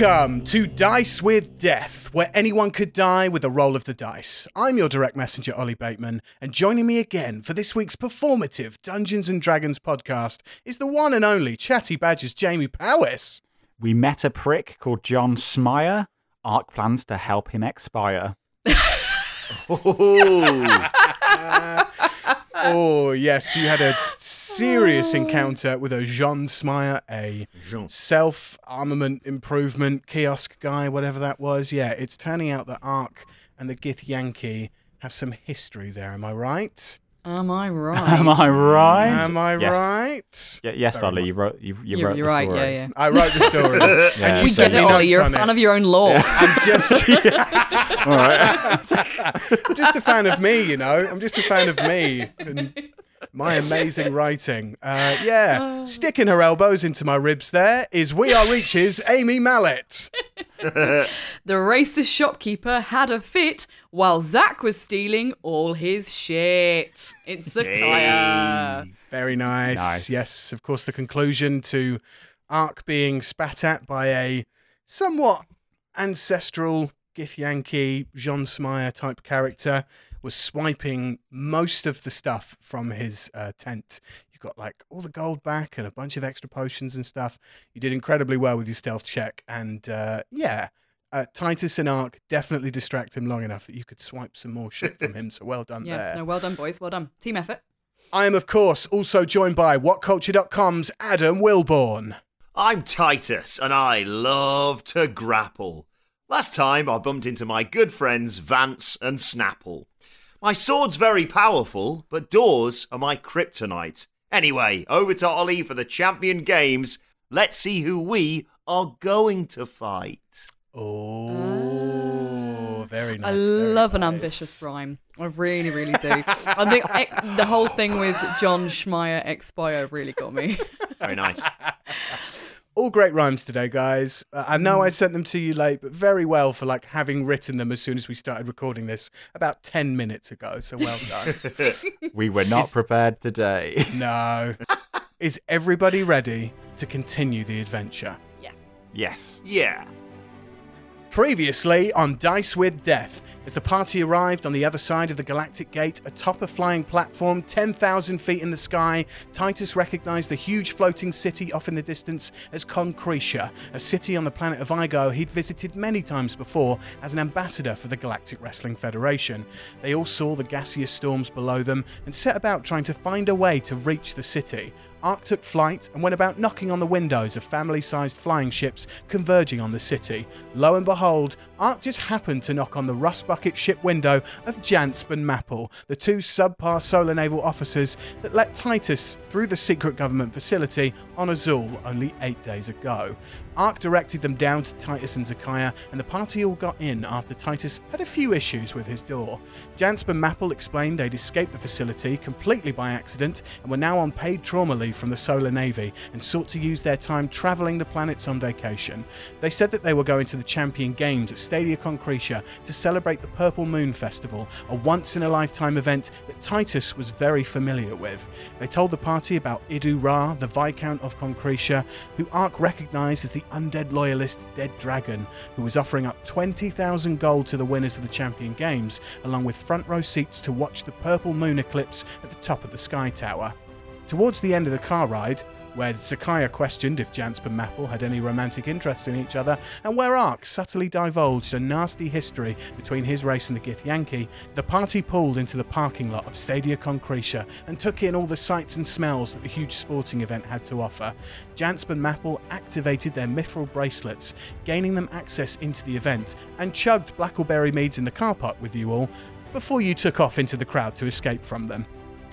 Welcome to Dice with Death, where anyone could die with a roll of the dice. I'm your direct messenger, Ollie Bateman, and joining me again for this week's performative Dungeons and Dragons podcast is the one and only Chatty Badger's Jamie Powis. We met a prick called John Smyer. Aark plans to help him expire. Oh, yes, you had a serious encounter with a Jean Smyer, a Jean. self armament improvement kiosk guy, whatever that was. Yeah, it's turning out that Aark and the Githyanki have some history there. Am I right? Am I right? Am I right? Am I Yes. right? Y- yes, Very Ollie, you wrote, you, you You're, wrote you're the right. story. Yeah, yeah. I wrote the story. Yeah. And you we get it, Ollie. You're a fan it. of your own lore. I'm just, All right. I'm just a fan of me, you know. I'm just a fan of me and my amazing writing. Uh, yeah, sticking her elbows into my ribs. There is We Are Reach's Amy Mallett. the racist shopkeeper had a fit while Zach was stealing all his shit. It's Zakaiya. Very nice. Nice. Yes, of course, the conclusion to Ark being spat at by a somewhat ancestral Githyanki, Jean Smyer type character was swiping most of the stuff from his uh, tent. You got like all the gold back and a bunch of extra potions and stuff. You did incredibly well with your stealth check, and uh, yeah. Uh, Titus and Aark definitely distract him long enough that you could swipe some more shit from him. So well done Yes, there. no, well done, boys. Well done. Team effort. I am, of course, also joined by WhatCulture.com's Adam Wilbourn. I'm Titus, and I love to grapple. Last time I bumped into my good friends Vance and Snapple. My sword's very powerful, but doors are my kryptonite. Anyway, over to Ollie for the champion games. Let's see who we are going to fight. Oh, very nice. I very love an ambitious rhyme. I really, really do. I think ex- the whole thing with John Schmeier Expire really got me. Very nice. All great rhymes today, guys. Uh, I know I sent them to you late, but very well for like having written them as soon as we started recording this about 10 minutes ago. So well done. We were not prepared today. no. Is everybody ready to continue the adventure? yes. yes. yeah. Previously on Dice with Death, as the party arrived on the other side of the Galactic Gate atop a flying platform 10,000 feet in the sky, Titus recognized the huge floating city off in the distance as Concretia, a city on the planet of Igo he'd visited many times before as an ambassador for the Galactic Wrestling Federation. They all saw the gaseous storms below them and set about trying to find a way to reach the city. Took flight and went about knocking on the windows of family sized flying ships converging on the city. Lo and behold, Aark just happened to knock on the rust bucket ship window of Jansp and Mapple, the two subpar solar naval officers that let Titus through the secret government facility on Azul only eight days ago. Aark directed them down to Titus and Zakaiya, and the party all got in after Titus had a few issues with his door. Jansp and Mapple explained they'd escaped the facility completely by accident and were now on paid trauma leave from the Solar Navy and sought to use their time travelling the planets on vacation. They said that they were going to the Champion Games at Stadia Concretia to celebrate the Purple Moon Festival, a once in a lifetime event that Titus was very familiar with. They told the party about Idu Ra, the Viscount of Concretia, who Aark recognised as the undead loyalist Dead Dragon, who was offering up 20,000 gold to the winners of the Champion Games, along with front row seats to watch the Purple Moon eclipse at the top of the Sky Tower. Towards the end of the car ride, where Zakaiya questioned if Jansp and had any romantic interests in each other, and where Aark subtly divulged a nasty history between his race and the Githyanki, the party pulled into the parking lot of Stadia Concretia and took in all the sights and smells that the huge sporting event had to offer. Jansp and activated their mithril bracelets, gaining them access into the event, and chugged blackberry Meads in the car park with you all before you took off into the crowd to escape from them.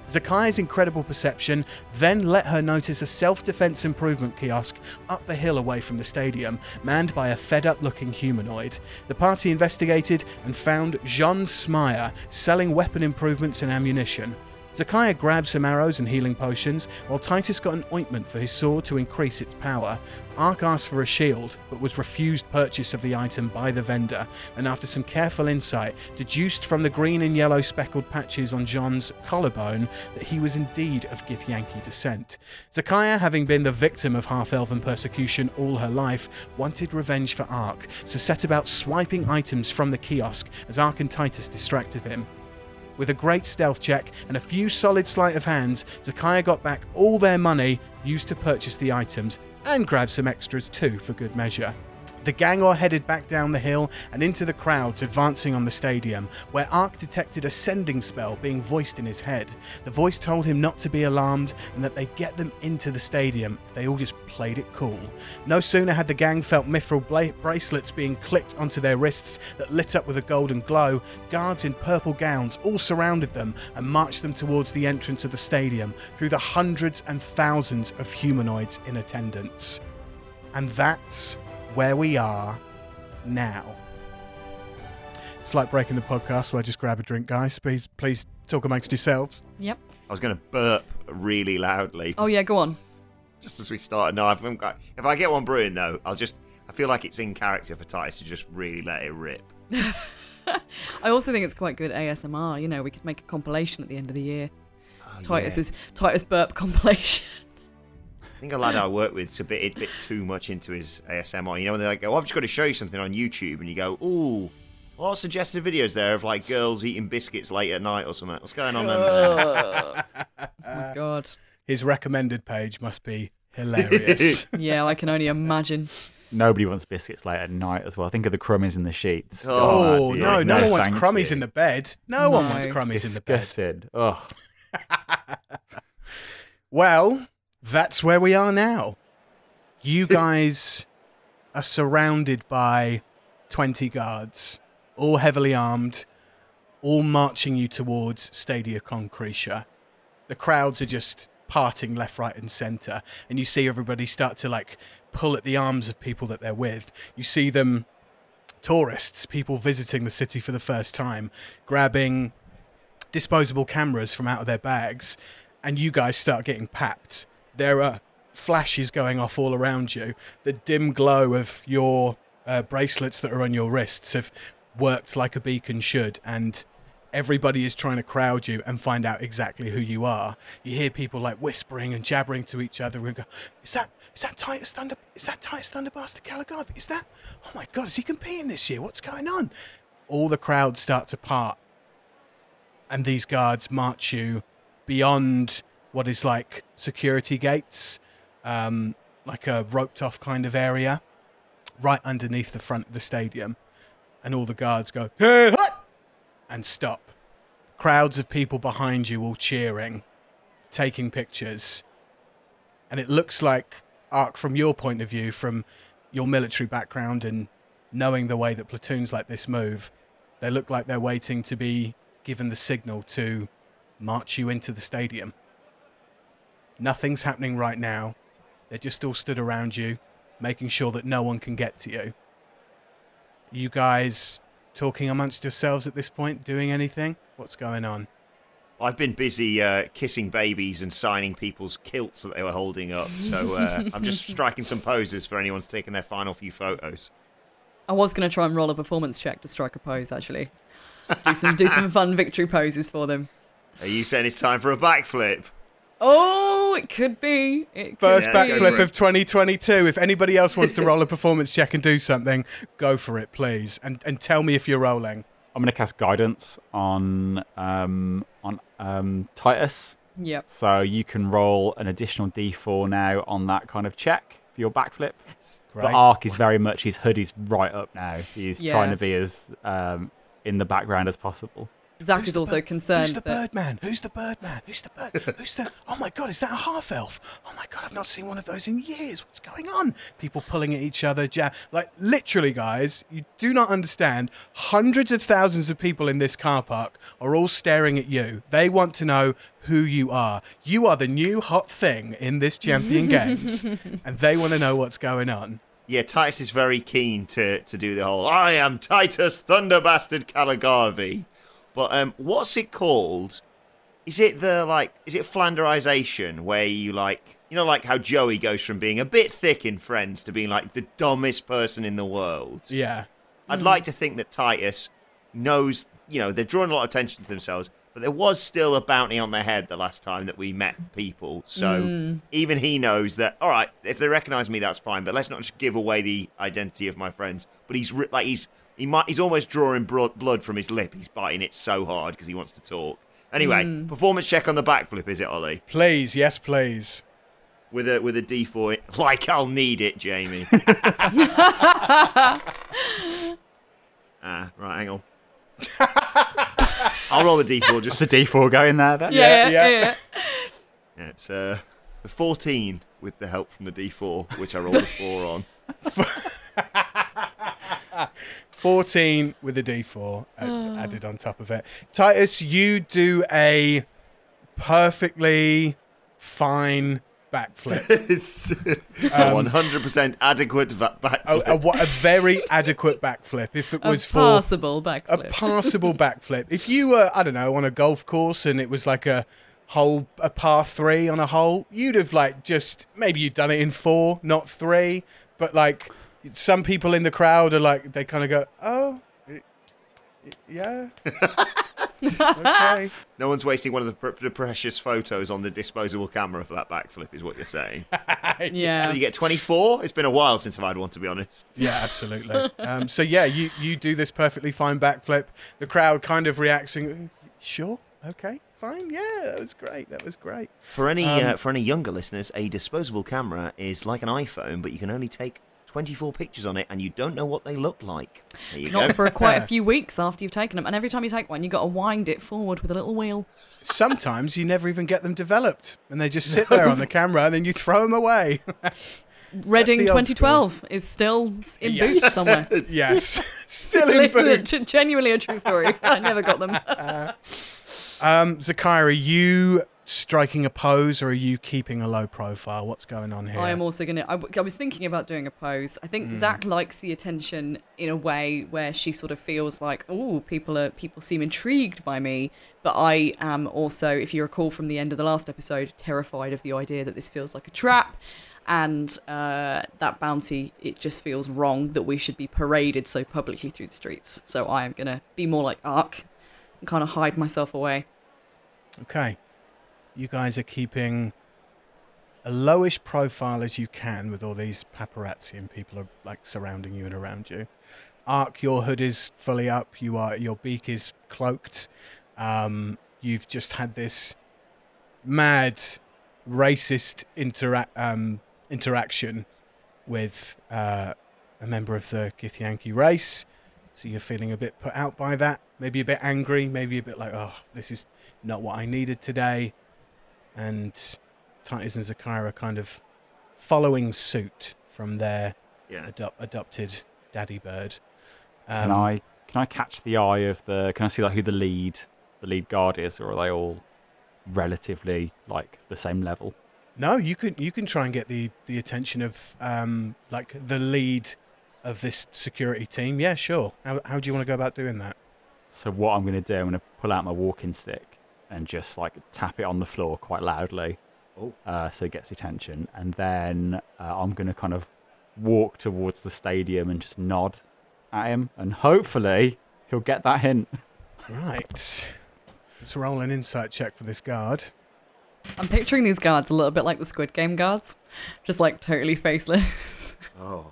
Zakaiya's incredible perception then let her notice a self defense improvement kiosk up the hill away from the stadium, manned by a fed up looking humanoid. The party investigated and found Jean Smyer selling weapon improvements and ammunition. Zakaiya grabbed some arrows and healing potions, while Titus got an ointment for his sword to increase its power. Aark asked for a shield, but was refused purchase of the item by the vendor, and after some careful insight, deduced from the green and yellow speckled patches on John's collarbone that he was indeed of Githyanki descent. Zakaiya, having been the victim of half elven persecution all her life, wanted revenge for Aark, so set about swiping items from the kiosk as Aark and Titus distracted him. With a great stealth check and a few solid sleight of hands, Zakaiya got back all their money used to purchase the items and grabbed some extras too for good measure. The gang all headed back down the hill and into the crowds advancing on the stadium, where Aark detected a sending spell being voiced in his head. The voice told him not to be alarmed and that they'd get them into the stadium if they all just played it cool. No sooner had the gang felt mithril bla- bracelets being clicked onto their wrists that lit up with a golden glow, guards in purple gowns all surrounded them and marched them towards the entrance of the stadium through the hundreds and thousands of humanoids in attendance. And that's where we are now. It's like breaking the podcast where I just grab a drink, guys. Please, please talk amongst yourselves. Yep. I was going to burp really loudly Oh yeah, go on. just as we started. No, I've got. If I get one brewing though, I'll just. I feel like it's in character for Titus to just really let it rip. I also think it's quite good ASMR. You know, we could make a compilation at the end of the year. Oh, Titus's Titus burp compilation. I think a lad I work with is a bit, a bit too much into his ASMR. You know, when they're like, "Oh, I've just got to show you something on YouTube," and you go, "Ooh, what are suggested videos there of like girls eating biscuits late at night or something? What's going on?" there?" oh my god. His recommended page must be hilarious. Yeah, I can only imagine. Nobody wants biscuits late at night as well. Think of the crummies in the sheets. oh, dear. Oh, no, no, one wants thank crummies you. in the bed. No, one wants It's crummies in the bed. Disgusted. Oh, Well, that's where we are now. You guys are surrounded by 20 guards, all heavily armed, all marching you towards Stadia Concretia. The crowds are just parting left, right, and center, and you see everybody start to like pull at the arms of people that they're with. You see them, tourists, people visiting the city for the first time, grabbing disposable cameras from out of their bags, and you guys start getting papped. There are flashes going off all around you. The dim glow of your uh, bracelets that are on your wrists have worked like a beacon should, and everybody is trying to crowd you and find out exactly who you are. You hear people like whispering and jabbering to each other and go, "Is that is that Titus Thunder? Is that Titus Thunderbuster Caligarth? Is that? Oh my God! Is he competing this year? What's going on?" All the crowds start to part and these guards march you beyond what is like security gates, um, like a roped off kind of area, right underneath the front of the stadium. And all the guards go, "Hey, hut!" and stop. Crowds of people behind you all cheering, taking pictures. And it looks like, Aark, from your point of view, from your military background and knowing the way that platoons like this move, they look like they're waiting to be given the signal to march you into the stadium. Nothing's happening right now. They're just all stood around you, making sure that no one can get to you. You guys talking amongst yourselves at this point, doing anything? What's going on? I've been busy uh, kissing babies and signing people's kilts that they were holding up, so uh, I'm just striking some poses for anyone's taking their final few photos. I was going to try and roll a performance check to strike a pose, actually. Do some do some fun victory poses for them. Are you saying it's time for a backflip? Oh, it could be. It could First Yeah, be. backflip of 2022. If anybody else wants to roll a performance check and do something, go for it, please. And, and tell me if you're rolling. I'm going to cast guidance on um, on um, Titus. Yep. So you can roll an additional d4 now on that kind of check for your backflip. Great. But Aark is very much his hoodie's right up now. He's Yeah. trying to be as um, in the background as possible. Zach Who's is also bird- concerned Who's the that Birdman? Who's the Birdman? Who's the bird? Who's the? Oh my God! Is that a half elf? Oh my God! I've not seen one of those in years. What's going on? People pulling at each other. Ja- like literally, guys, you do not understand. Hundreds of thousands of people in this car park are all staring at you. They want to know who you are. You are the new hot thing in this Champion Games, and they want to know what's going on. Yeah, Titus is very keen to, to do the whole I am Titus Thunderbastard Caligarvi. But um, what's it called is it the like is it Flanderization where you like you know like how Joey goes from being a bit thick in Friends to being like the dumbest person in the world. Yeah. I'd like to think that Titus knows, you know, they're drawing a lot of attention to themselves, but there was still a bounty on their head the last time that we met people. So even he knows that, all right, if they recognize me, that's fine, but let's not just give away the identity of my friends. But he's like, he's, he might, he's almost drawing bro- blood from his lip. He's biting it so hard because he wants to talk. Anyway, performance check on the backflip, is it, Ollie? Please, yes, please. With a with a D4, like I'll need it, Jamie. ah, right, hang on. I'll roll a D4 just It's a D4 going there then. Yeah, Yeah, yeah, yeah. yeah. Yeah, it's uh, a 14 with the help from the D4, which I rolled a 4 on. 14 with a d4 add- ah. added on top of it. Titus, you do a perfectly fine backflip. it's uh, um, a 100% adequate va- a, backflip. Oh, a, what- a very adequate backflip. If it A was for passable a passable backflip. If you were, I don't know, on a golf course and it was like a hole, a par three on a hole, you'd have like just maybe you'd done it in four, not three. But like some people in the crowd are like, they kind of go, oh, y- y- yeah. okay. no one's wasting one of the, pr- the precious photos on the disposable camera for that backflip, is what you're saying. yeah. you get 24? It's been a while since I've had one, to be honest. Yeah, absolutely. Um, so yeah, you you do this perfectly fine backflip. The crowd kind of reacting. Sure. Okay. Fine. Yeah, that was great. That was great. For any Um, uh, for any younger listeners, a disposable camera is like an iPhone, but you can only take 24 pictures on it, and you don't know what they look like. There you go. Not for quite a few weeks after you've taken them. And every time you take one, you've got to wind it forward with a little wheel. Sometimes you never even get them developed, and they just sit there on the camera, and then you throw them away. Reading the old 2012 is still in Yes. boots somewhere. yes, still in Li- li- boots. Genuinely a true story. I never got them. Um, Zakira, you striking a pose, or are you keeping a low profile? What's going on here? I am also going to. I was thinking about doing a pose. I think Zach likes the attention in a way where she sort of feels like, oh, people are people seem intrigued by me. But I am also, if you recall from the end of the last episode, terrified of the idea that this feels like a trap. And uh, that bounty, it just feels wrong that we should be paraded so publicly through the streets. So I am going to be more like Ark and kind of hide myself away. Okay. You guys are keeping a lowish profile as you can with all these paparazzi and people are like surrounding you and around you. Aark, your hood is fully up. You are your beak is cloaked. Um, you've just had this mad racist intera- um, interaction with uh, a member of the Githyanki race. So you're feeling a bit put out by that, maybe a bit angry, maybe a bit like, oh, this is not what I needed today. And Titus and Zakira are kind of following suit from their Yeah. adop- adopted daddy bird. Can Um, I can I catch the eye of the? Can I see like who the lead the lead guard is, or are they all relatively like the same level? No, you can you can try and get the the attention of um like the lead of this security team. Yeah, sure. How how do you want to go about doing that? So what I'm going to do, I'm going to pull out my walking stick and just like tap it on the floor quite loudly, Oh. uh, so it gets attention, and then uh, I'm going to kind of walk towards the stadium and just nod at him, and hopefully he'll get that hint. Right. Let's roll an insight check for this guard. I'm picturing these guards a little bit like the Squid Game guards, just like totally faceless. Oh.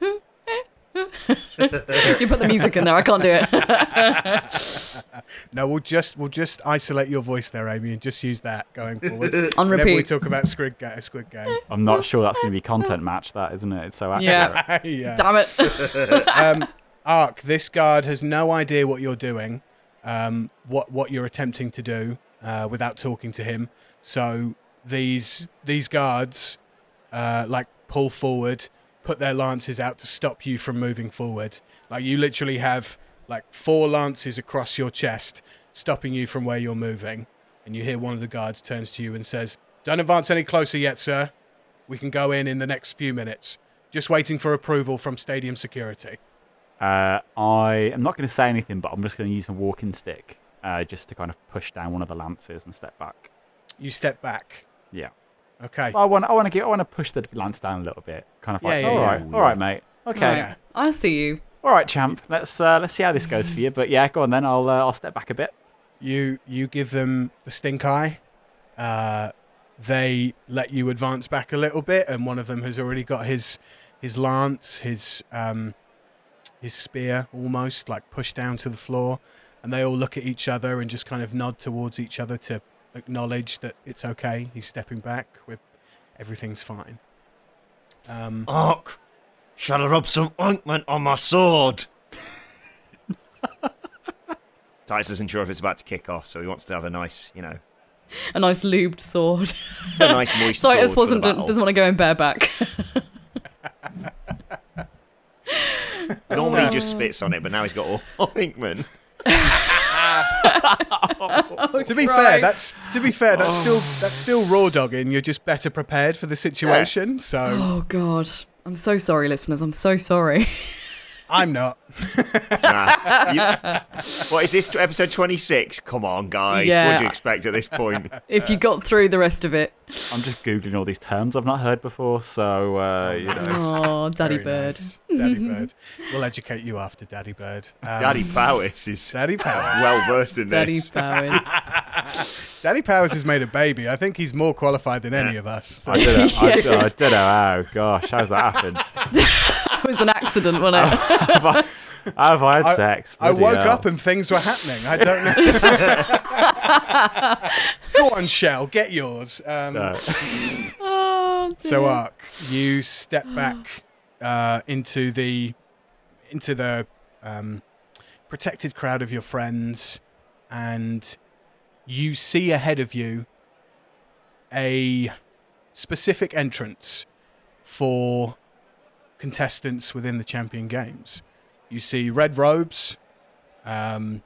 you put the music in there, I can't do it. No, we'll just we'll just isolate your voice there, Amy, and just use that going forward. On repeat. Whenever we talk about Squid Game, Squid Game. I'm not sure that's going to be content match, that isn't it? It's so accurate. Yeah. yeah. Damn it. um, Aark, this guard has no idea what you're doing, um, what what you're attempting to do uh, without talking to him. So these these guards, uh, like pull forward, put their lances out to stop you from moving forward. Like you literally have like four lances across your chest, stopping you from where you're moving. And you hear one of the guards turns to you and says, "Don't advance any closer yet, sir. We can go in in the next few minutes. Just waiting for approval from stadium security." Uh, I am not going to say anything, but I'm just going to use my walking stick uh, just to kind of push down one of the lances and step back. You step back. Yeah. Okay. I want I want to give I want to push the lance down a little bit. Kind of like, yeah, all yeah. right, all right, mate. Okay. Right. Yeah. I see you. All right, champ. Let's uh, let's see how this goes for you. But yeah, go on then. I'll uh, I'll step back a bit. You you give them the stink eye. Uh, they let you advance back a little bit, and one of them has already got his his lance, his um, his spear, almost like pushed down to the floor. And they all look at each other and just kind of nod towards each other to acknowledge that it's okay. He's stepping back. With everything's fine. Um, Aark, shall I rub some ointment on my sword? Titus isn't sure if it's about to kick off, so he wants to have a nice, you know, A nice lubed sword. a nice moist sword. Titus for wasn't doesn't want to go in bareback. Normally he just spits on it, but now he's got all ointment. to be fair, that's to be fair, that's oh. still that's still raw dogging. You're just better prepared for the situation. So Oh god. I'm so sorry, listeners. I'm so sorry. I'm not. Nah. You- what is this? Episode 26? Come on, guys. What do you expect at this point? if you got through the rest of it. I'm just googling all these terms I've not heard before. So uh, you know, Oh, Daddy Very Bird. nice. Daddy Bird. We'll educate you after Daddy Bird. Um, Daddy Powers is Daddy Powers. well versed in Daddy this. Powers. Daddy Powers has made a baby. I think he's more qualified than any of us. So- I don't know. I, I don't know how. Gosh, how's that happened? That was an accident, wasn't it? have, I, have I had I- sex? I Bloody woke hell. up and things were happening. I don't know. Go on, Shell, get yours. Um, No. oh, So, dear. Aark, you step back uh, into the into the um, protected crowd of your friends, and you see ahead of you a specific entrance for contestants within the Champion Games. You see red robes, um,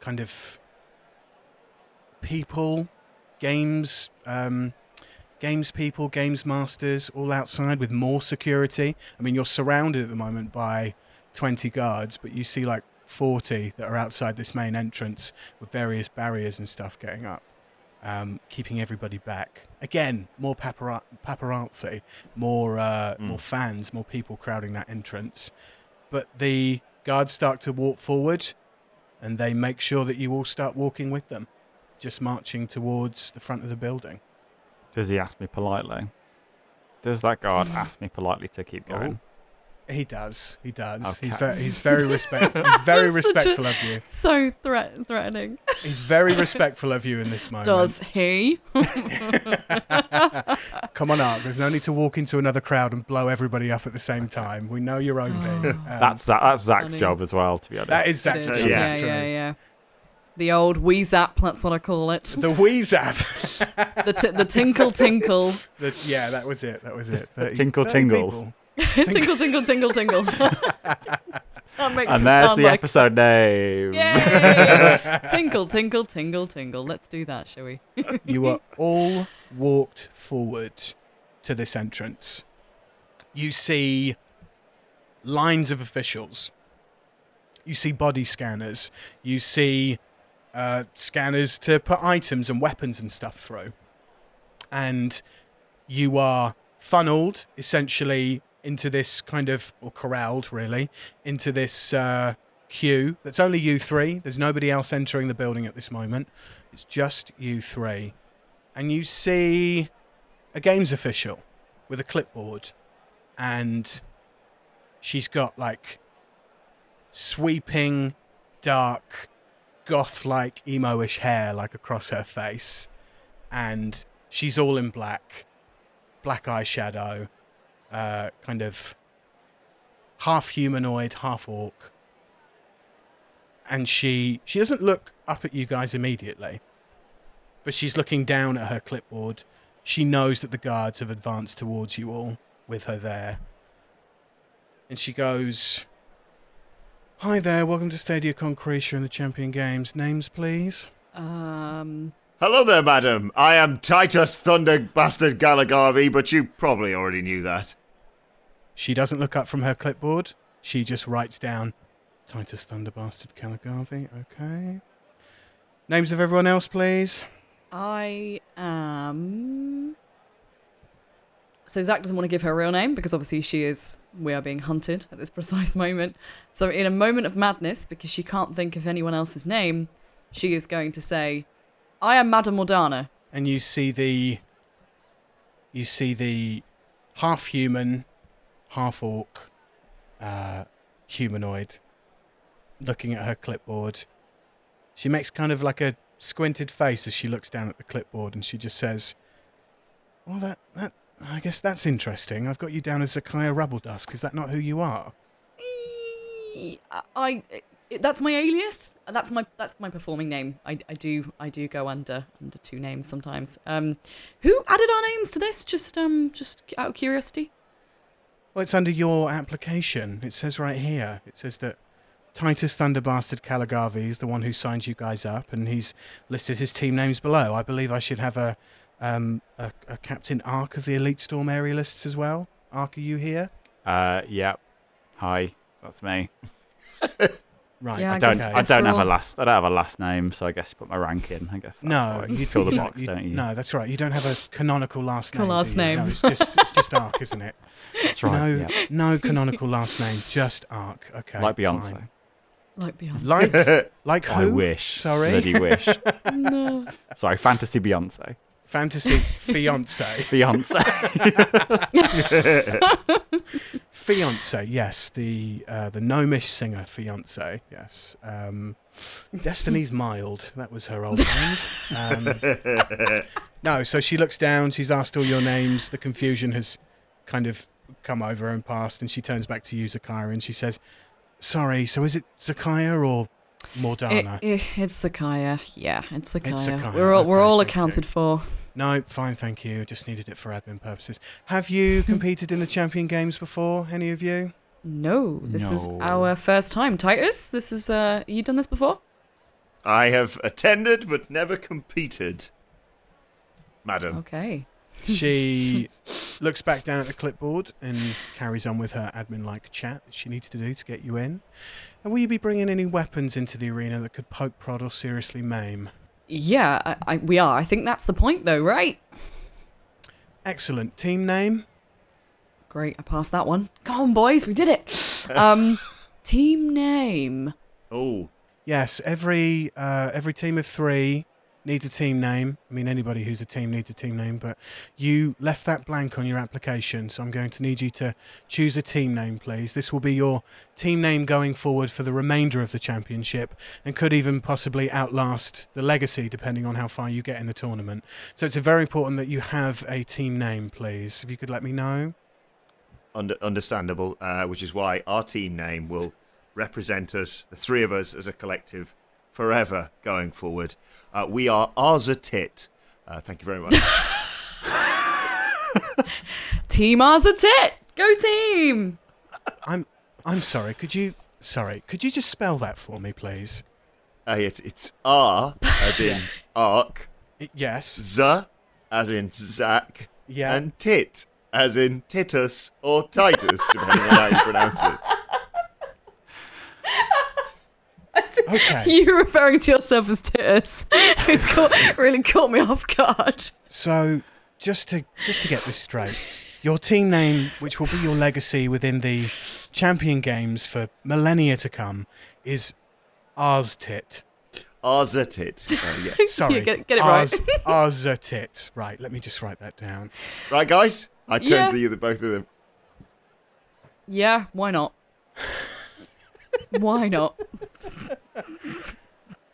kind of people, games. Um, games people, games masters, all outside with more security. I mean, you're surrounded at the moment by 20 guards, but you see like 40 that are outside this main entrance with various barriers and stuff getting up, um, keeping everybody back. Again, more papara- paparazzi, more uh, more fans, more people crowding that entrance. But the guards start to walk forward, and they make sure that you all start walking with them, just marching towards the front of the building. Does he ask me politely? Does that guard ask me politely to keep going? He does. He does. He's Okay. very he's very respect he's very That's such a- respectful of you. so threat- threatening. He's very respectful of you in this moment. Does he? Come on up. There's no need to walk into another crowd and blow everybody up at the same time. We know you're only. Um, That's that's Zach's funny. job as well, to be honest. that is It Zach's is. job. Yeah. yeah, yeah, yeah. The old Weezap, that's what I call it. The Weezap. The, t- the tinkle tinkle. The- yeah, that was it. That was it. 30 Tinkle 30 tingles. people. tinkle, tinkle, tinkle, tinkle. that makes it and there's the like. episode name. Yay! tinkle, tinkle, tingle, tingle. Let's do that, shall we? You are all walked forward to this entrance. You see lines of officials. You see body scanners. You see uh, scanners to put items and weapons and stuff through. And you are funneled essentially into this kind of, or corralled really, into this uh, queue that's only you three. There's nobody else entering the building at this moment. It's just you three. And you see a games official with a clipboard. And she's got like sweeping, dark, goth like, emo ish hair like across her face. And she's all in black, black eyeshadow, uh, kind of half humanoid, half orc. And she she doesn't look up at you guys immediately, but she's looking down at her clipboard. She knows that the guards have advanced towards you all with her there. And she goes, Hi there, welcome to Stadia Concretia and the Champion Games. Names, please? Um, Hello there, madam. I am Titus Thunder Bastard Gallaghervey, but you probably already knew that. She doesn't look up from her clipboard. She just writes down Titus Thunderbastard Caligari. Okay. Names of everyone else, please. I am. So Zach doesn't want to give her real name because obviously she is. We are being hunted at this precise moment. So in a moment of madness, because she can't think of anyone else's name, she is going to say, "I am Madame Morgana." And you see the. You see the half human, half orc, uh, humanoid looking at her clipboard. She makes kind of like a squinted face as she looks down at the clipboard and she just says, Well, that, that I guess that's interesting. I've got you down as Zakaiya Rubbledusk. Is that not who you are? I, I that's my alias. That's my that's my performing name. I, I do I do go under under two names sometimes. Um, who added our names to this? Just um just out of curiosity. Well, it's under your application. It says right here. It says that Titus Thunderbastard Caligari is the one who signed you guys up, and he's listed his team names below. I believe I should have a um, a, a Captain Aark of the Elite Storm area lists as well. Aark, are you here? Uh, yeah. Hi, that's me. Right. Yeah, I I don't. guess- I don't we're have a last. I don't have a last name, so I guess put my rank in. I guess. That's No, fine. you fill the you box, don't you? No, that's right. You don't have a canonical last name. Last you? No, name. it's just it's just Aark, isn't it? that's right. no, yeah. no canonical last name, just Aark. Okay. Like Beyonce. fine. Like Beyonce. Like like who? I wish. Sorry. Bloody wish. no. Sorry, fantasy Beyonce. Fantasy fiance. Beyonce. Fiance. Yes, the uh, the gnomish singer fiance. Yes. Um, Destiny's mild. That was her old band. Um, no, so she looks down. She's asked all your names. The confusion has kind of come over and passed, and she turns back to you, Zakaiya, and she says, "Sorry. So is it Zakaiya or It, it, it's Sakaya. Yeah, it's Sakaya. Sakaya, We're all we're okay, all okay. accounted for. No, fine, thank you. Just needed it for admin purposes. Have you competed in the Champion Games before? Any of you? No, this is No. our first time. Titus, this is uh you done this before? I have attended but never competed, madam. Okay. She looks back down at the clipboard and carries on with her admin like chat that she needs to do to get you in. And will you be bringing any weapons into the arena that could poke, prod, or seriously maim? Yeah, I, I, we are. I think that's the point though, right? Excellent. Team name? Great, I passed that one. Come on, boys, we did it. Um team name. Oh, Yes, every uh, every team of three needs a team name. I mean, anybody who's a team needs a team name, but you left that blank on your application, so I'm going to need you to choose a team name, please. This will be your team name going forward for the remainder of the championship and could even possibly outlast the legacy, depending on how far you get in the tournament. So it's very important that you have a team name, please. If you could let me know. under, understandable, uh, which is why our team name will represent us, the three of us as a collective, forever going forward. Uh, we are Arza Tit. Uh, thank you very much. Team ours at it. Go team. I'm I'm sorry. Could you sorry? Could you just spell that for me, please? uh, it, it's R as in Aark, I- yes. Z as in Zach, Yeah. and Tit as in Titus or Titus, depending on how you pronounce it. Okay. You referring to yourself as Titus. It's caught, really caught me off guard. So, just to just to get this straight, your team name, which will be your legacy within the Champion Games for millennia to come, is Arztit. Arza Tit. Uh, yeah. Sorry, get- get it right. Arz- Arztit. Right. Let me just write that down. Right, guys? I turn Yeah. to you, the both of them. Yeah, why not? why not?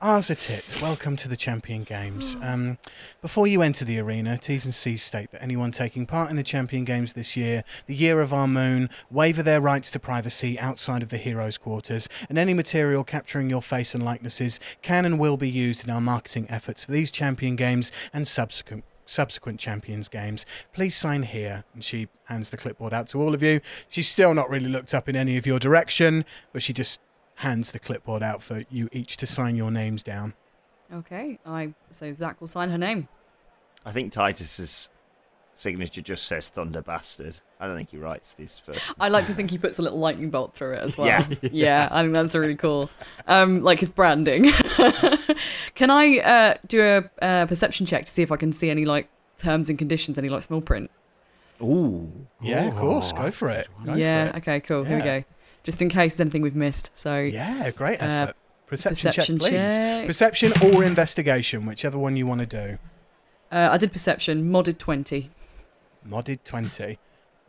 Arzatit, welcome to the Champion Games. Um, before you enter the arena, T's and C's state that anyone taking part in the Champion Games this year, the year of our moon, waiver their rights to privacy outside of the heroes' quarters, and any material capturing your face and likenesses can and will be used in our marketing efforts for these Champion Games and subsequent subsequent champions games. Please sign here. And she hands the clipboard out to all of you. She's still not really looked up in any of your direction but she just hands the clipboard out for you each to sign your names down. Okay, I so Zach will sign her name. I think Titus's signature just says Thunder Bastard. I don't think he writes this first. I like to think he puts a little lightning bolt through it as well. Yeah. yeah, I think that's really cool. Um, like his branding. can I uh, do a uh, perception check to see if I can see any like terms and conditions, any like small print? Ooh. Yeah, of course. Go for it. Go yeah. For it. Okay. Cool. Here we go. Just in case there's anything we've missed. So Yeah, great Uh, effort. Perception, perception check, please. check. Perception or investigation, whichever one you want to do. uh, I did perception, modded twenty. Modded 20.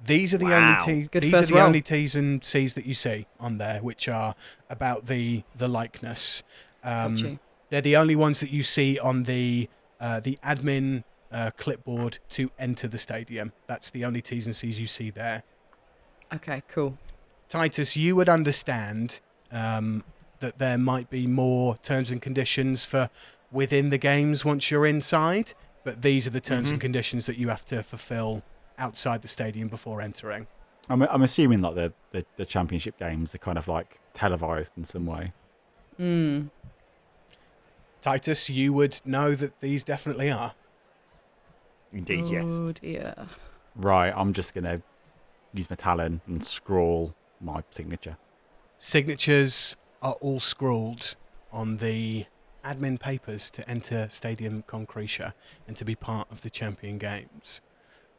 These are the Wow. only T- Good these are the roll. only T's and C's that you see on there, which are about the the likeness. Um, they're the only ones that you see on the uh, the admin uh, clipboard to enter the stadium. That's the only T's and C's you see there. Okay. Cool. Titus, you would understand um, that there might be more terms and conditions for within the games once you're inside, but these are the terms and conditions that you have to fulfill outside the stadium before entering. I'm, I'm assuming like the, the, the championship games are kind of like televised in some way. Mm. Titus, you would know that these definitely are. Indeed, yes. Oh dear. Right, I'm just gonna use my talon and scrawl my signature. Signatures are all scrawled on the admin papers to enter Stadium Concretia and to be part of the Champion Games.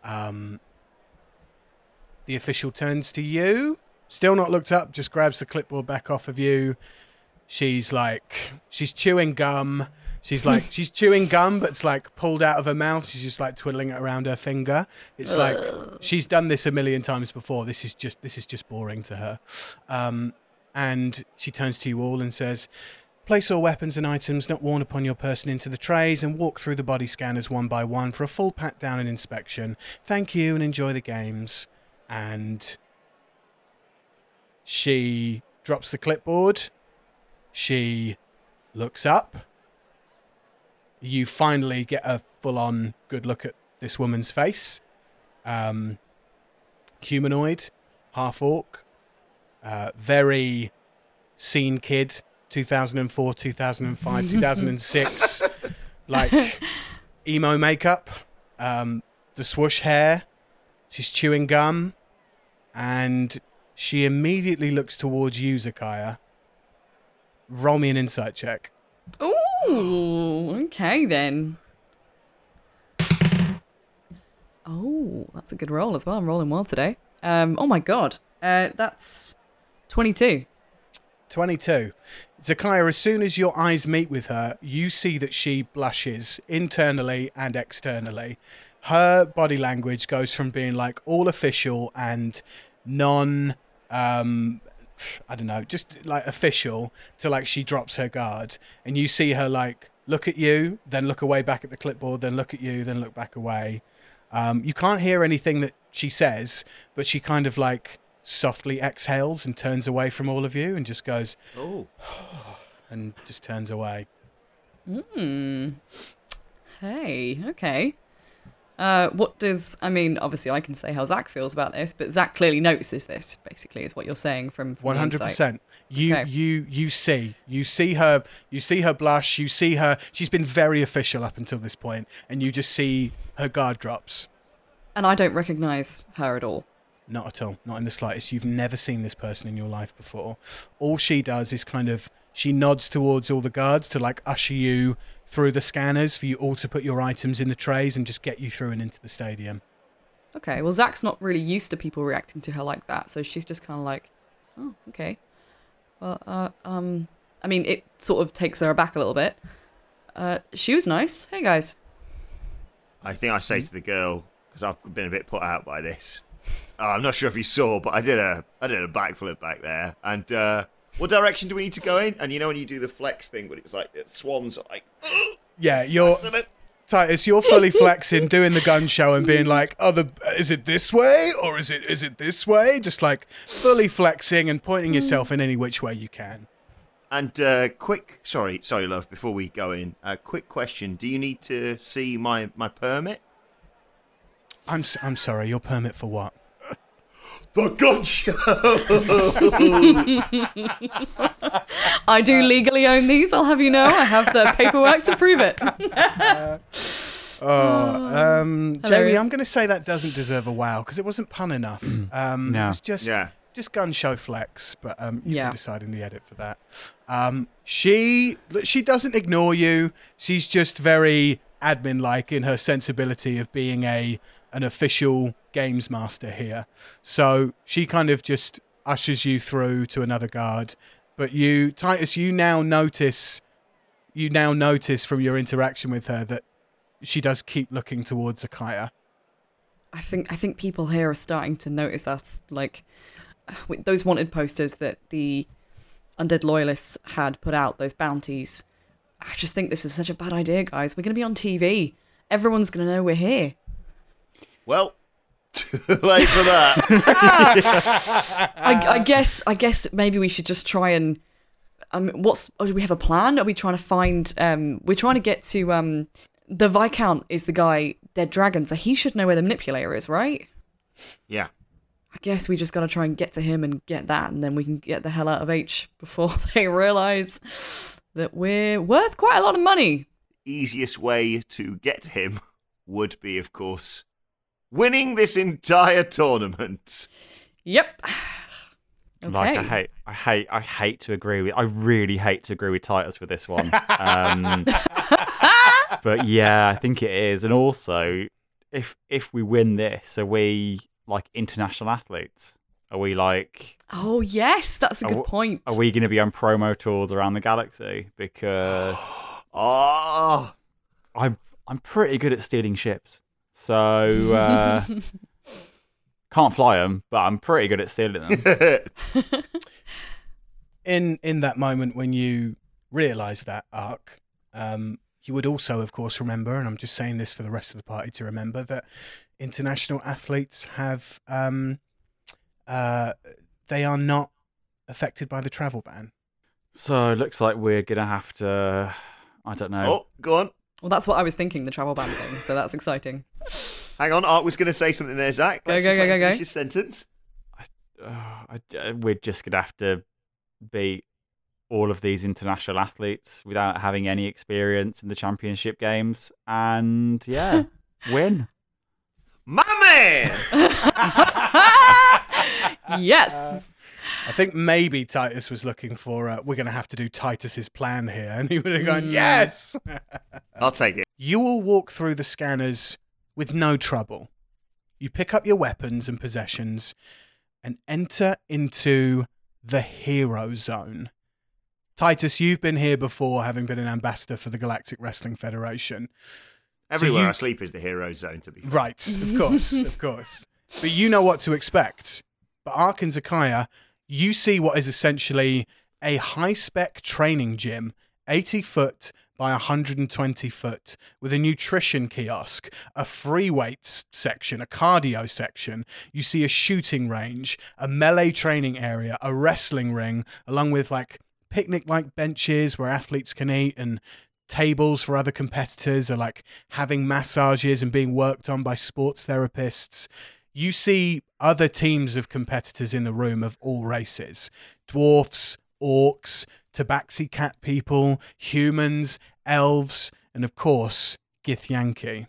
Um, the official turns to you. Still not looked up, just grabs the clipboard back off of you. She's like, she's chewing gum. She's like, she's chewing gum, but it's like pulled out of her mouth. She's just like twiddling it around her finger. It's like she's done this a million times before. This is just, this is just boring to her. Um, and she turns to you all and says, Place all weapons and items not worn upon your person into the trays and walk through the body scanners one by one for a full pat down and inspection. Thank you and enjoy the games. And she drops the clipboard. She looks up. You finally get a full on good look at this woman's face. Um, humanoid, half orc, uh, very scene kid 2004 2005 2006 like emo makeup um, the swoosh hair she's chewing gum and she immediately looks towards you Zakaiya. Roll me an insight check. Ooh, okay then. Oh, that's a good roll as well. I'm rolling well today. Um, oh my god, uh, that's twenty-two. 22. Zakaiya, as soon as your eyes meet with her, you see that she blushes internally and externally. Her body language goes from being like all official and non, um, I don't know, just like official to like she drops her guard. And you see her like look at you, then look away back at the clipboard, then look at you, then look back away. Um, you can't hear anything that she says, but she kind of like softly exhales and turns away from all of you and just goes Oh. and just turns away. Hmm. Hey, okay. Uh, what does I mean? Obviously, I can say how Zach feels about this, but Zach clearly notices this. Basically, is what you're saying from, One hundred percent. You Okay. you you see you see her you see her blush. You see her. She's been very official up until this point, and you just see her guard drops. And I don't recognise her at all. Not at all. Not in the slightest. You've never seen this person in your life before. All she does is kind of she nods towards all the guards to like usher you through the scanners for you all to put your items in the trays and just get you through and into the stadium. Okay, well, Zach's not really used to people reacting to her like that, so she's just kind of like, oh, okay. Well, uh, um, I mean, it sort of takes her aback a little bit. Uh, she was nice. Hey, guys. I think I say to the girl because I've been a bit put out by this. Uh, I'm not sure if you saw, but I did a I did a backflip back there. And uh, what direction do we need to go in? And you know when you do the flex thing, but it's like it swans are like. Yeah, you're Titus, you're fully flexing, doing the gun show, and being like, "Oh, the is it this way or is it is it this way?" Just like fully flexing and pointing yourself in any which way you can. And uh, quick, sorry, sorry, love. Before we go in, uh, quick question: Do you need to see my my permit? I'm s- I'm sorry. Your permit for what? The gun show. I do legally own these, I'll have you know. I have the paperwork to prove it. Oh, um, Jamie, I'm going to say that doesn't deserve a wow because it wasn't pun enough. Um, No. It was just Yeah. just gun show flex, but um, you Yeah. can decide in the edit for that. Um, she she doesn't ignore you. She's just very admin like in her sensibility of being a an official games master here. So she kind of just ushers you through to another guard. But you, Titus, you now notice you now notice from your interaction with her that she does keep looking towards Akaya. I think I think people here are starting to notice us. Like those wanted posters that the undead loyalists had put out, those bounties. I just think this is such a bad idea, guys. We're going to be on TV. Everyone's going to know we're here. Well, too late for that. I, I guess I guess maybe we should just try and um what's oh, do we have a plan? Are we trying to find um we're trying to get to um the Viscount is the guy Dead Dragon, so he should know where the manipulator is, right? yeah. I guess we just gotta try and get to him and get that, and then we can get the hell out of H before they realise that we're worth quite a lot of money. Easiest way to get him would be, of course, winning this entire tournament. Yep. Okay. Like I hate, I hate, I hate to agree with. I really hate to agree with Titus with this one. Um, but yeah, I think it is. And also, if if we win this, are we like international athletes? Are we like? oh yes, that's a good w- point. Are we going to be on promo tours around the galaxy? Because Oh, I'm I'm pretty good at stealing ships. So uh, can't fly them, but I'm pretty good at stealing them. in in that moment when you realize that Aark um you would also of course remember and i'm just saying this for the rest of the party to remember that international athletes have um uh they are not affected by the travel ban So it looks like we're gonna have to. I don't know. oh, go on. Well, that's what I was thinking, the travel ban thing. So that's exciting. Hang on. Aark was going to say something there, Zach. Go, Let's go, just go, let go, go. finish his sentence. Uh, I, uh, we're just gonna have to beat all of these international athletes without having any experience in the championship games, and yeah, win. My man! yes. I think maybe titus was looking for uh, we're going to have to do titus's plan here and he would have gone yes I'll take it. You will walk through the scanners with no trouble. You pick up your weapons and possessions and enter into the hero zone. Titus, you've been here before, having been an ambassador for the Galactic Wrestling Federation. Everywhere you- I sleep is the hero zone, to be fair. Right, of course, of course. But you know what to expect. But Aark and Zakaiya, you see what is essentially a high spec training gym, 80 foot by 120 foot, with a nutrition kiosk, a free weights section, a cardio section. You see a shooting range, a melee training area, a wrestling ring, along with like picnic like benches where athletes can eat and tables for other competitors are like having massages and being worked on by sports therapists. You see other teams of competitors in the room of all races dwarfs, orcs, tabaxi cat people, humans, elves, and of course, Githyanki.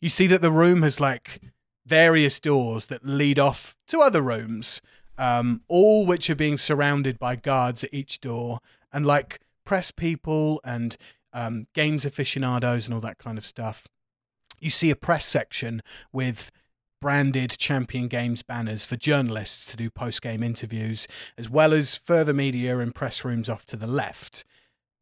You see that the room has like various doors that lead off to other rooms, um, all which are being surrounded by guards at each door, and like press people and um, games aficionados and all that kind of stuff. You see a press section with branded Champion Games banners for journalists to do post game interviews, as well as further media and press rooms off to the left.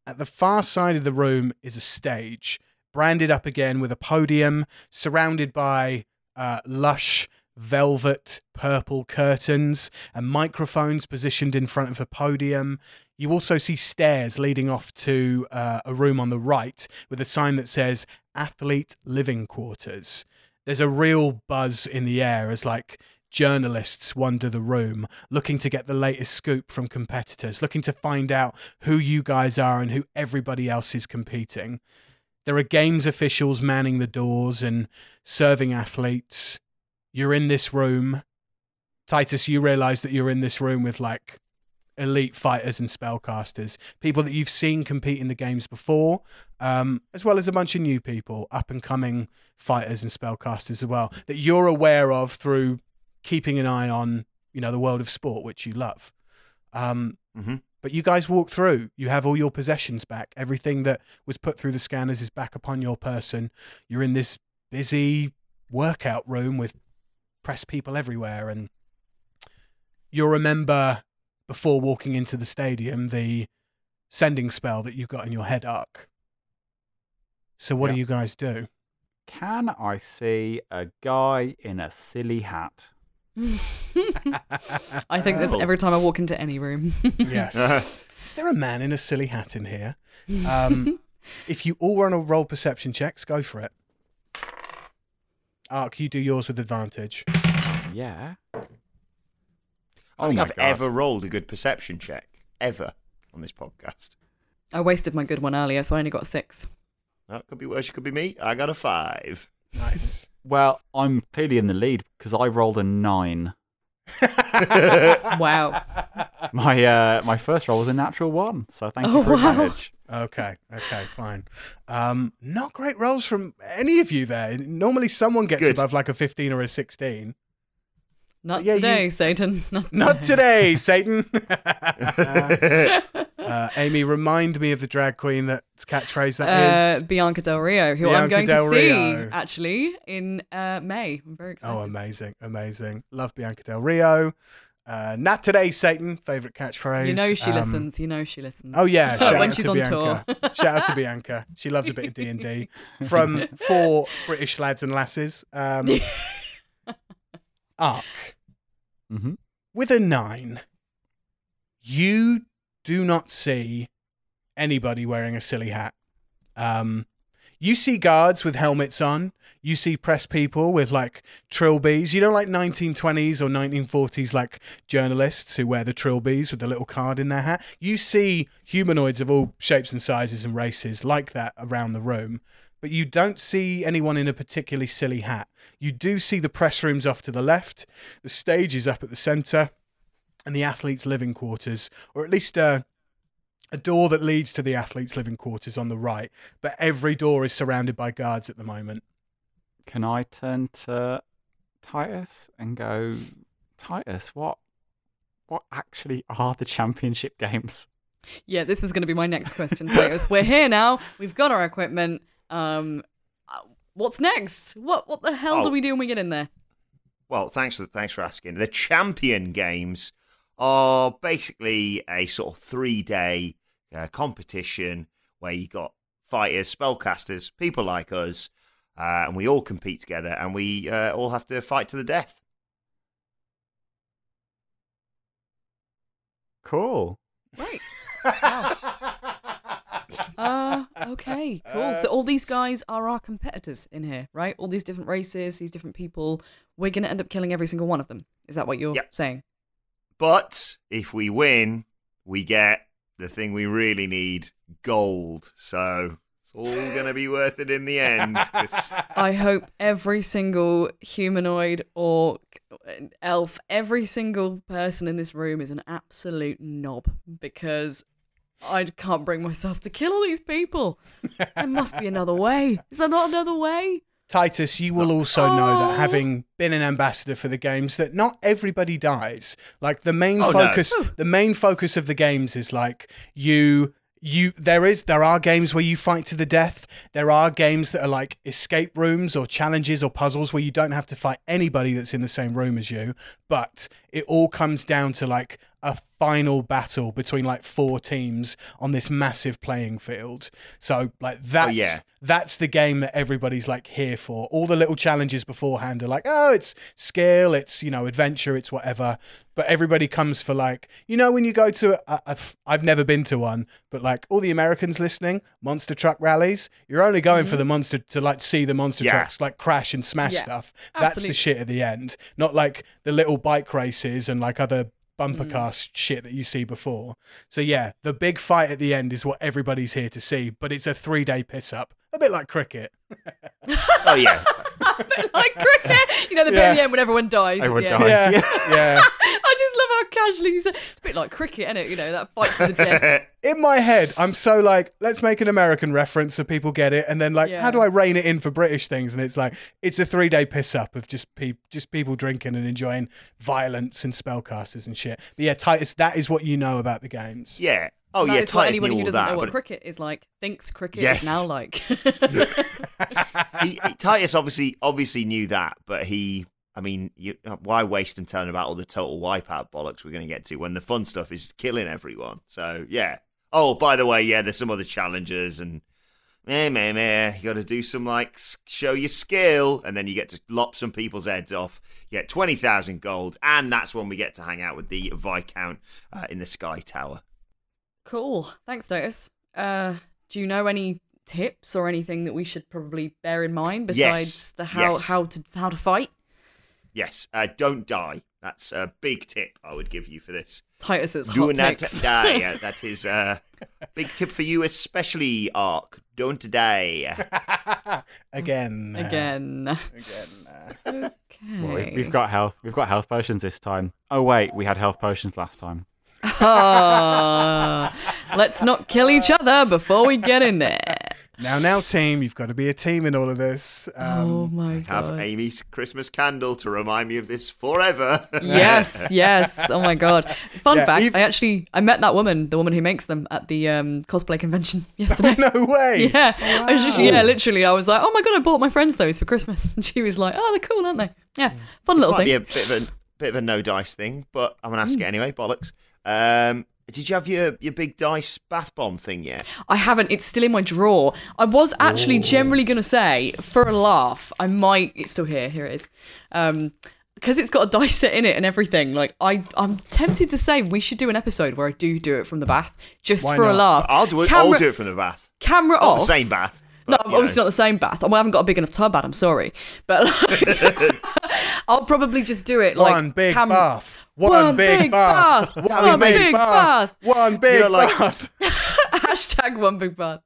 At the far side of the room is a stage, branded up again with a podium, surrounded by uh, lush velvet purple curtains and microphones positioned in front of the podium. You also see stairs leading off to uh, a room on the right with a sign that says Athlete Living Quarters. There's a real buzz in the air as like journalists wander the room looking to get the latest scoop from competitors, looking to find out who you guys are and who everybody else is competing. There are games officials manning the doors and serving athletes. You're in this room. Titus, you realize that you're in this room with like elite fighters and spellcasters, people that you've seen compete in the games before, um, as well as a bunch of new people, up and coming fighters and spellcasters as well, that you're aware of through keeping an eye on, you know, the world of sport, which you love. Um, Mhm. But you guys walk through. You have all your possessions back. Everything that was put through the scanners is back upon your person. You're in this busy workout room with press people everywhere, and you'll remember before walking into the stadium the sending spell that you've got in your head Aark. So what do you guys do? Can I see a guy in a silly hat? I think this every time I walk into any room. yes. Is there a man in a silly hat in here? Um, if you all run a roll perception checks, go for it. Aark, you do yours with advantage. Yeah. I Oh think my I've God. ever rolled a good perception check ever on this podcast. I wasted my good one earlier, so I only got a six. That could be worse. It could be me. I got a five. Nice. Well, I'm clearly in the lead because I rolled a nine. Wow. My uh, my first roll was a natural one, so thank you Oh, for wow. advantage. Okay, okay, fine. Um, not great rolls from any of you there. Normally, someone gets good. above like a 15 or a 16. Not Yeah, you- today, Satan. Not, Not today, Satan. uh, Amy, remind me of the drag queen that's catchphrase that Uh, is. Bianca Del Rio, who I'm going Del to see Rio. actually in uh, May. I'm very excited. Oh, amazing, amazing. Love Bianca Del Rio. Uh, not today, Satan. Favorite catchphrase. you know she Um, listens. You know she listens. Oh yeah, shout When out she's to on Bianca. Shout out to Bianca. She loves a bit of D and D from four British lads and lasses. Um, Aark hmm with a nine. You do not see anybody wearing a silly hat. Um, you see guards with helmets on. You see press people with like trilbies. You know, like 1920s or 1940s, like journalists who wear the trilbies with the little card in their hat. You see humanoids of all shapes and sizes and races like that around the room, but you don't see anyone in a particularly silly hat. You do see the press rooms off to the left, the stage is up at the centre, and the athletes' living quarters, or at least uh, a door that leads to the athletes' living quarters on the right. But every door is surrounded by guards at the moment. Can I turn to Titus and go, Titus, what what actually are the championship games? Yeah, this was going to be my next question, Titus. We're here now. We've got our equipment. Um, uh, what's next? What what the hell do Oh. we do when we get in there? Well, thanks for thanks for asking. The champion games are basically a sort of three day uh, competition where you got fighters, spellcasters, people like us, uh, and we all compete together, and we uh, all have to fight to the death. Cool. Right. Wow. Uh, okay, cool. So all these guys are our competitors in here, right? All these different races, these different people. We're going to end up killing every single one of them. Is that what you're Yep. saying? But if we win, we get the thing we really need: gold. So it's all going to be worth it in the end. I hope every single humanoid or elf, every single person in this room is an absolute knob because I can't bring myself to kill all these people. There must be another way. Is there not another way? Titus, you will also know that Oh. having been an ambassador for the games, that not everybody dies. Like the main Oh, no. focus, the main focus of the games is like you. You there is there are games where you fight to the death. There are games that are like escape rooms or challenges or puzzles where you don't have to fight anybody that's in the same room as you. But it all comes down to like a final battle between like four teams on this massive playing field. So like that's yeah. that's the game that everybody's like here for. All the little challenges beforehand are like, oh, it's skill, it's you know adventure, it's whatever. But everybody comes for like, you know, when you go to, a, a, I've never been to one, but like all the Americans listening, monster truck rallies, you're only going for mm-hmm. the monster to like see the monster Yeah. trucks like crash and smash Yeah, stuff. That's the shit at the end, not like the little bike races and like other bumper mm. car shit that you see before. So yeah, the big fight at the end is what everybody's here to see, but it's a three day piss up, a bit like cricket. oh yeah, like cricket. You know, the bit Yeah. at the end when everyone dies. Everyone yeah. dies. Yeah, yeah. I just love how how casually you said. It's a bit like cricket, isn't it? You know that fight to the death. In my head, I'm so like, let's make an American reference so people get it, and then like, Yeah. how do I rein it in for British things? And it's like, it's a three day piss up of just pe- just people drinking and enjoying violence and spellcasters and shit. But yeah, Titus, that is what you know about the games. yeah. Oh that yeah, Titus anyone who doesn't that, know what cricket is like thinks cricket Yes. is now like. he, he- Titus obviously obviously knew that, but he, I mean, you, why waste him telling about all the total wipeout bollocks we're going to get to when the fun stuff is killing everyone? So yeah. Oh, by the way, yeah, there's some other challenges and meh meh meh. You got to do some like show your skill, and then you get to lop some people's heads off. You get twenty thousand gold, and that's when we get to hang out with the viscount uh, in the sky tower. Cool. Thanks, Dotus. Uh, do you know any tips or anything that we should probably bear in mind besides Yes. the how Yes. how to how to fight? Yes, uh, don't die. That's a big tip I would give you for this. Titus's Do hot not takes. die. Uh, that is a big tip for you, especially Aark. Don't die. again. Again. Again. Okay. Well, we've, we've got health. We've got health potions this time. Oh wait, we had health potions last time. Ah, let's not kill each other before we get in there. Now, now, team, you've got to be a team in all of this. Um, oh my god! Have. Amy's Christmas candle to remind me of this forever. yes, yes. Oh my god. Fun Yeah, fact: you've- I actually I met that woman, the woman who makes them, at the um, cosplay convention yesterday. no way. Yeah, I was just, yeah, literally. I was like, "Oh my god, I bought my friends those for Christmas," and she was like, "Oh, they're cool, aren't they?" Yeah, fun little Might be thing. a bit of a bit of a no dice thing, but I'm gonna ask it anyway. Bollocks. Um, did you have your your big dice bath bomb thing yet? I haven't. It's still in my drawer. I was actually generally gonna say, for a laugh, I might. It's still here. Here it is. Um, because it's got a dice set in it and everything. Like I, I'm tempted to say we should do an episode where I do do it from the bath, just Why for a laugh. I'll do it. Camera, I'll do it from the bath. Camera Not off. the same bath. No, but, you obviously know. not the same bath. Well, I haven't got a big enough tub, bath, I'm sorry, but like, I'll probably just do it like One big cam- bath. One, One big, big bath. bath. One One big, big bath. One big know, like- bath. Hashtag one big bath.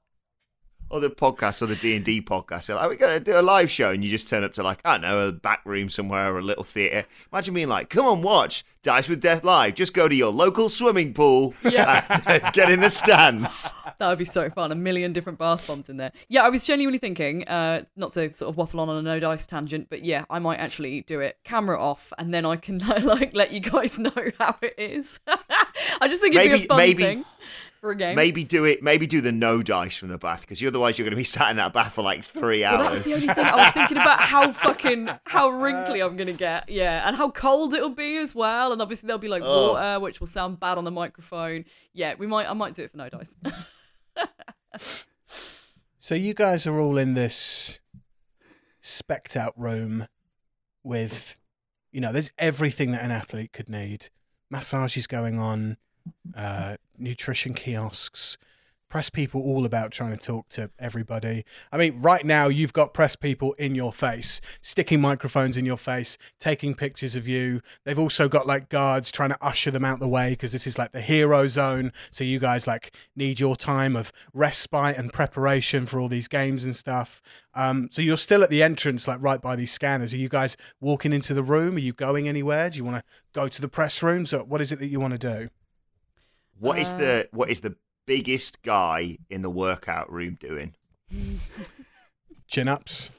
Other podcasts, other D and D podcasts, they're like, we're gonna do a live show, and you just turn up to like, I don't know, a back room somewhere or a little theatre. Imagine being like, come on, watch Dice with Death live. Just go to your local swimming pool, and get in the stands. That would be so fun. A million different bath bombs in there. Yeah, I was genuinely thinking, uh, not to sort of waffle on on a no dice tangent, but yeah, I might actually do it. Camera off, and then I can like let you guys know how it is. I just think it'd be a fun maybe- thing for a game. Maybe do it. Maybe do the no dice from the bath because otherwise you're going to be sat in that bath for like three Well, hours. that was the only thing I was thinking about how fucking how wrinkly I'm gonna get, yeah, and how cold it'll be as well. And obviously there'll be like Ugh. water, which will sound bad on the microphone. Yeah, we might, I might do it for no dice. So you guys are all in this specked out room with, you know, there's everything that an athlete could need. Massages going on, uh, nutrition kiosks, press people all about trying to talk to everybody. I mean, right now you've got press people in your face, sticking microphones in your face, taking pictures of you. They've also got like guards trying to usher them out the way because this is like the hero zone. So you guys like need your time of respite and preparation for all these games and stuff. Um, so you're still at the entrance, like right by these scanners. Are you guys walking into the room? Are you going anywhere? Do you want to go to the press room? So what is it that you want to do? What is Uh, the what is the biggest guy in the workout room doing? Chin ups.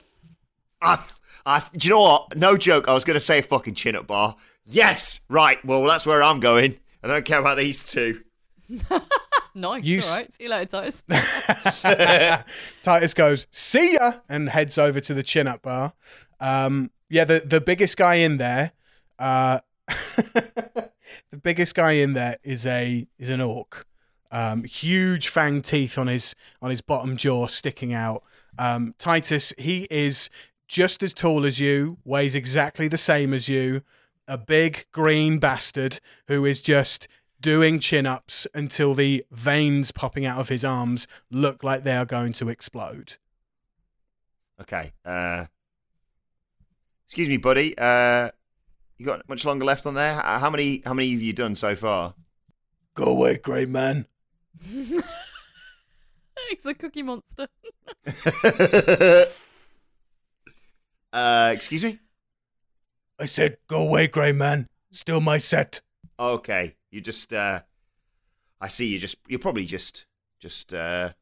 I, I, do you know what? No joke. I was going to say a fucking chin up bar. Yes, right. Well, that's where I'm going. I don't care about these two. nice, You all right. See you later, Titus. Titus goes, "See ya," and heads over to the chin up bar. Um, yeah, the the biggest guy in there, uh, the biggest guy in there is a is an orc. Um, huge fang teeth on his on his bottom jaw sticking out. Um, Titus, he is just as tall as you, weighs exactly the same as you. A big green bastard who is just doing chin ups until the veins popping out of his arms look like they are going to explode. Okay. Uh, excuse me, buddy. Uh, you got much longer left on there? How many? How many have you done so far? Go away, grey man. He's a cookie monster. uh, excuse me. I said, go away, grey man. Still my set. Okay, you just. uh I see. You just. You're probably just. Just. uh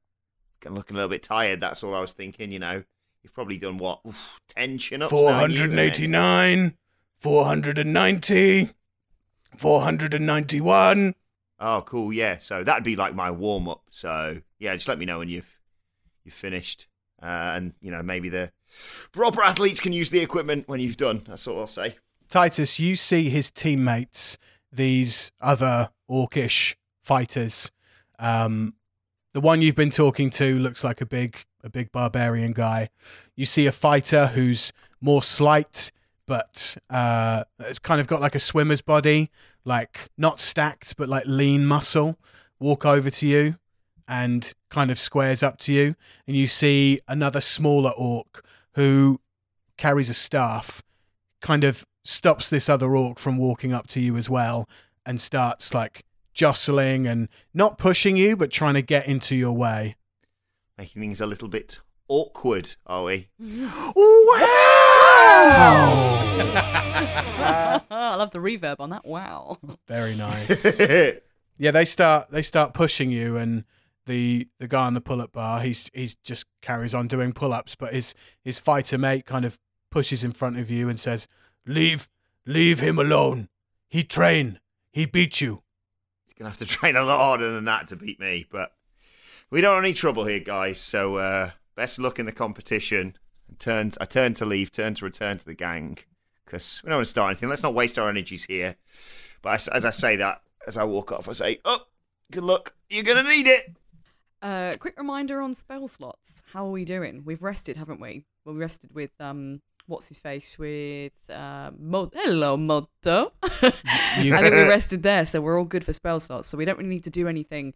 looking a little bit tired. That's all I was thinking. You know, you've probably done what? Oof, ten chin ups. 489, 490, 491. Oh, cool. Yeah. So that'd be like my warm up. So yeah, just let me know when you've you've finished, uh, and you know maybe the proper athletes can use the equipment when you've done. That's all I'll say. Titus, you see his teammates, these other orcish fighters. Um, the one you've been talking to looks like a big, a big barbarian guy. You see a fighter who's more slight, but uh, it's kind of got like a swimmer's body, like not stacked, but like lean muscle. Walk over to you and kind of squares up to you, and you see another smaller orc who carries a staff, kind of stops this other orc from walking up to you as well and starts like jostling and not pushing you but trying to get into your way. Making things a little bit awkward, are we? I love the reverb on that. Wow. Very nice. yeah, they start they start pushing you and the the guy on the pull up bar, he's he's just carries on doing pull ups, but his his fighter mate kind of pushes in front of you and says, Leave leave him alone. He train. He beat you. He's gonna have to train a lot harder than that to beat me, but we don't want any trouble here, guys. So uh, best luck in the competition. And turns, I turn to leave, turn to return to the gang because we don't want to start anything. Let's not waste our energies here. But as, as I say that, as I walk off, I say, "Oh, good luck. You're gonna need it." Uh, quick reminder on spell slots. How are we doing? We've rested, haven't we? Well, we rested with um, what's his face with uh, Mo- hello Moto. I think we rested there, so we're all good for spell slots. So we don't really need to do anything.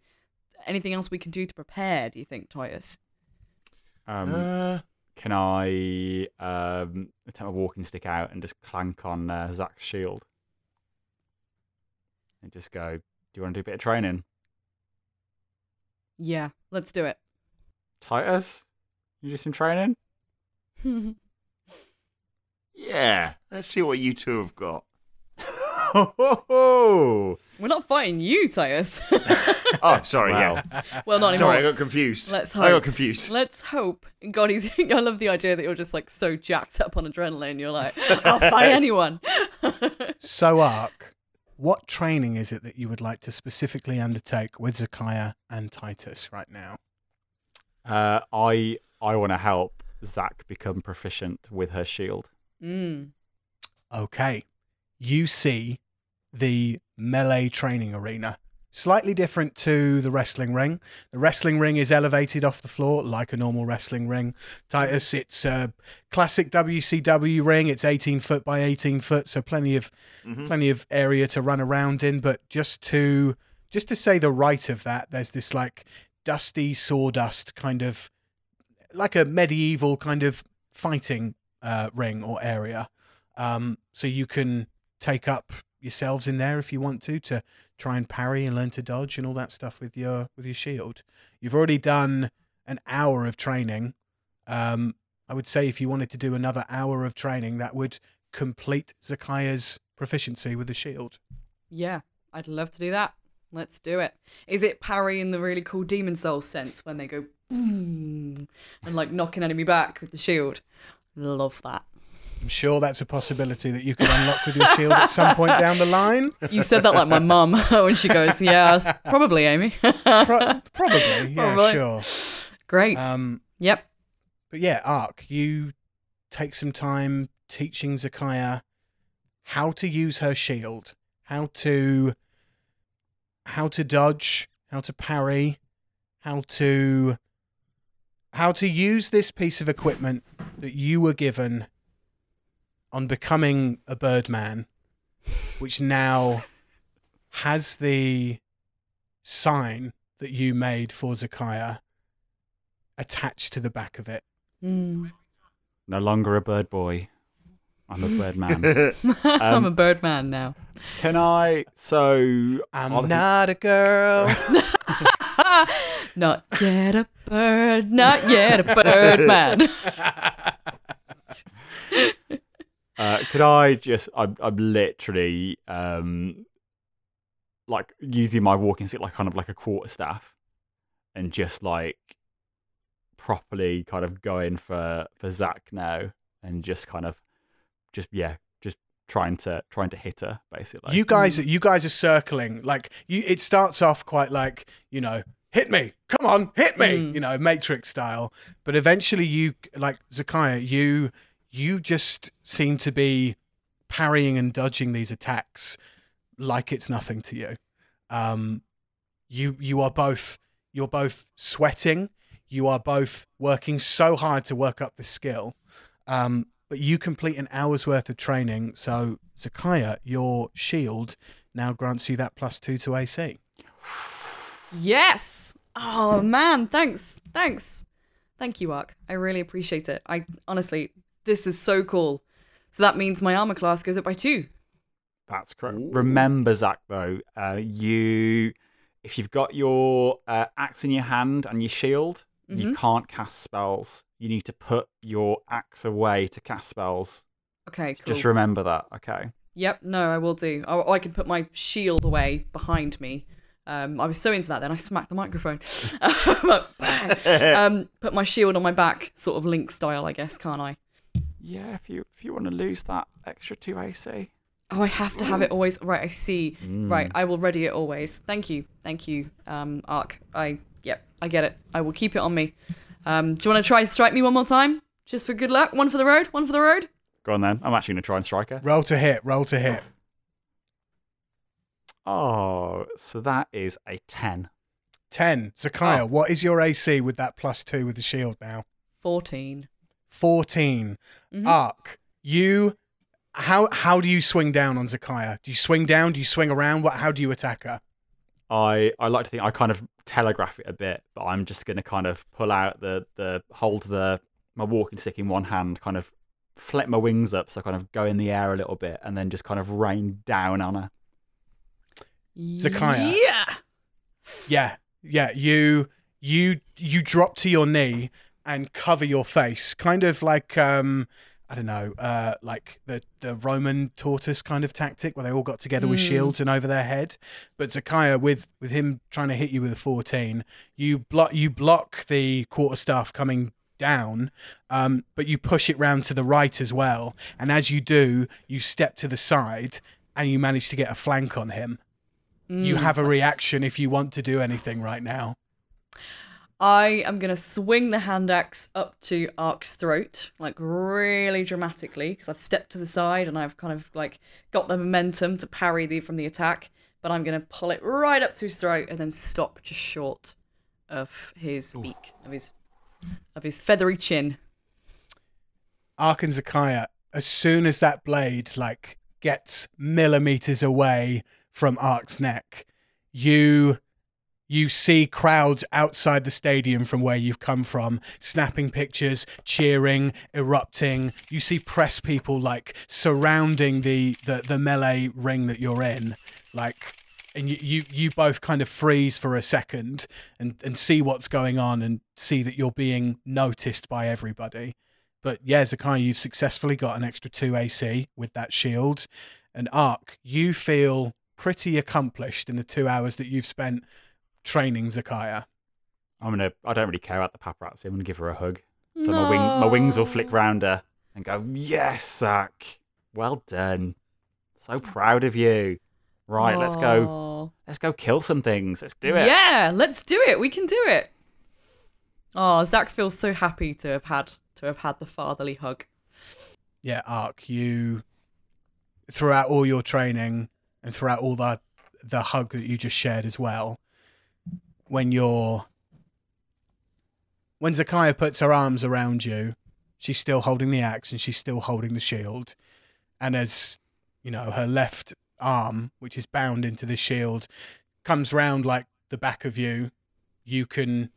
Anything else we can do to prepare? Do you think, Titus? Um, Uh, can I um, attempt a walking stick out and just clank on uh, Zach's shield? And just go, do you want to do a bit of training? Yeah, let's do it. Titus? You do some training? yeah. Let's see what you two have got. Oh, We're not fighting you, Titus. Oh, sorry. Wow. Yeah. well, not anymore. Sorry, I got confused. Let's hope. I got hope. confused. Let's hope. God, he's. I love the idea that you're just like so jacked up on adrenaline. You're like, I'll fight anyone. So Aark, what training is it that you would like to specifically undertake with Zakaiya and Titus right now? Uh, I I want to help Zach become proficient with her shield. mm. Okay. You see the melee training arena. Slightly different to the wrestling ring. The wrestling ring is elevated off the floor like a normal wrestling ring. Titus, it's a classic WCW ring. It's 18 foot by 18 foot, so plenty of Mhm. plenty of area to run around in. But just to just to say the right of that, there's this like dusty sawdust kind of like a medieval kind of fighting uh, ring or area. Um, so you can take up yourselves in there if you want to to try and parry and learn to dodge and all that stuff with your with your shield. You've already done an hour of training. Um, I would say if you wanted to do another hour of training, that would complete Zakaiya's proficiency with the shield. Yeah, I'd love to do that. Let's do it. Is it parry in the really cool Demon Soul sense when they go boom and like knock an enemy back with the shield? Love that. I'm sure that's a possibility that you could unlock with your shield at some point down the line. You said that like my mum when she goes, "Yeah, probably Amy." Pro- probably, yeah, Probably. sure. Great. Um, yep. But yeah, Aark, you take some time teaching Zakaiya how to use her shield, how to how to dodge, how to parry, how to how to use this piece of equipment that you were given on becoming a birdman, which now has the sign that you made for Zakaiya attached to the back of it. Mm. No longer a bird boy. I'm a bird man. I'm Um, a birdman now. Can I? So I'm I'll- not a girl. not yet a bird, not yet a birdman. Uh, could I just? I'm, I'm literally um, like using my walking stick like kind of like a quarter staff, and just like properly kind of going for for Zach now, and just kind of just yeah, just trying to trying to hit her basically. You guys, you guys are circling like you. It starts off quite like you know, hit me, come on, hit me, Mm. you know, Matrix style. But eventually, you like Zakaiya, you you just seem to be parrying and dodging these attacks like it's nothing to you. Um, you you are both you're both sweating. You are both working so hard to work up the skill. Um, but you complete an hour's worth of training. So, Zakaiya, your shield now grants you that plus two to AC. Yes. Oh man, thanks, thanks, thank you, Aark. I really appreciate it. I honestly, this is so cool. So that means my armor class goes up by two. That's correct. Remember, Zach, though, uh, you if you've got your uh, axe in your hand and your shield, you can't cast spells. You need to put your axe away to cast spells. Okay, cool. Just remember that, okay? Yep, no, I will do. Or I can put my shield away behind me. Um, I was so into that then I smacked the microphone. Um, put my shield on my back, sort of Link style, I guess, can't I? Yeah, if you if you want to lose that extra two AC. Oh, I have to have it always. Right, I see. Right, I will ready it always. Thank you, thank you, um, Aark. I yep, I get it. I will keep it on me. Um, do you want to try and strike me one more time, just for good luck? One for the road, one for the road. Go on then. I'm actually going to try and strike her. Roll to hit, roll to hit. Oh, so that is a 10. 10. Zakaiya, Oh. what is your AC with that plus two with the shield now? Fourteen. 14. Mhm. Aark, you. How how do you swing down on Zakaiya? Do you swing down? Do you swing around? What? How do you attack her? I, I like to think I kind of telegraph it a bit, but I'm just going to kind of pull out the, the hold the my walking stick in one hand, kind of flip my wings up, so I kind of go in the air a little bit, and then just kind of rain down on her. Zakaiya. Yeah. Yeah, yeah. You you you drop to your knee and cover your face, kind of like um I don't know, uh like the the Roman tortoise kind of tactic where they all got together with Mm. shields and over their head. But Zakaiya, with with him trying to hit you with a fourteen, you block you block the quarterstaff coming down, um, but you push it round to the right as well. And as you do, you step to the side and you manage to get a flank on him. You Mm, have a that's- reaction if you want to do anything right now. I am gonna swing the hand axe up to Aark's throat, like really dramatically, because I've stepped to the side and I've kind of like got the momentum to parry the from the attack. But I'm gonna pull it right up to his throat and then stop just short of his beak, of his of his feathery chin. Aark and Zakaiya, as soon as that blade like gets millimeters away from Aark's neck, you you see crowds outside the stadium from where you've come from, snapping pictures, cheering, erupting. You see press people like surrounding the the, the melee ring that you're in, like and you, you you both kind of freeze for a second and and see what's going on and see that you're being noticed by everybody. But yeah, Zakai, you've successfully got an extra two AC with that shield. And Aark, you feel pretty accomplished in the two hours that you've spent training Zakaiya. I'm gonna. I don't really care about the paparazzi. I'm gonna give her a hug. So my wing, my wings will flick round her and go, "Yes, Zach, well done. So proud of you. Right, let's go. Let's go kill some things. Let's do it." Yeah, let's do it. We can do it. Oh, Zach feels so happy to have had to have had the fatherly hug. Yeah, Aark, you throughout all your training and throughout all the the hug that you just shared as well, when you're when Zakaiya puts her arms around you, she's still holding the axe and she's still holding the shield. And as you know, her left arm, which is bound into the shield, comes round like the back of you, you can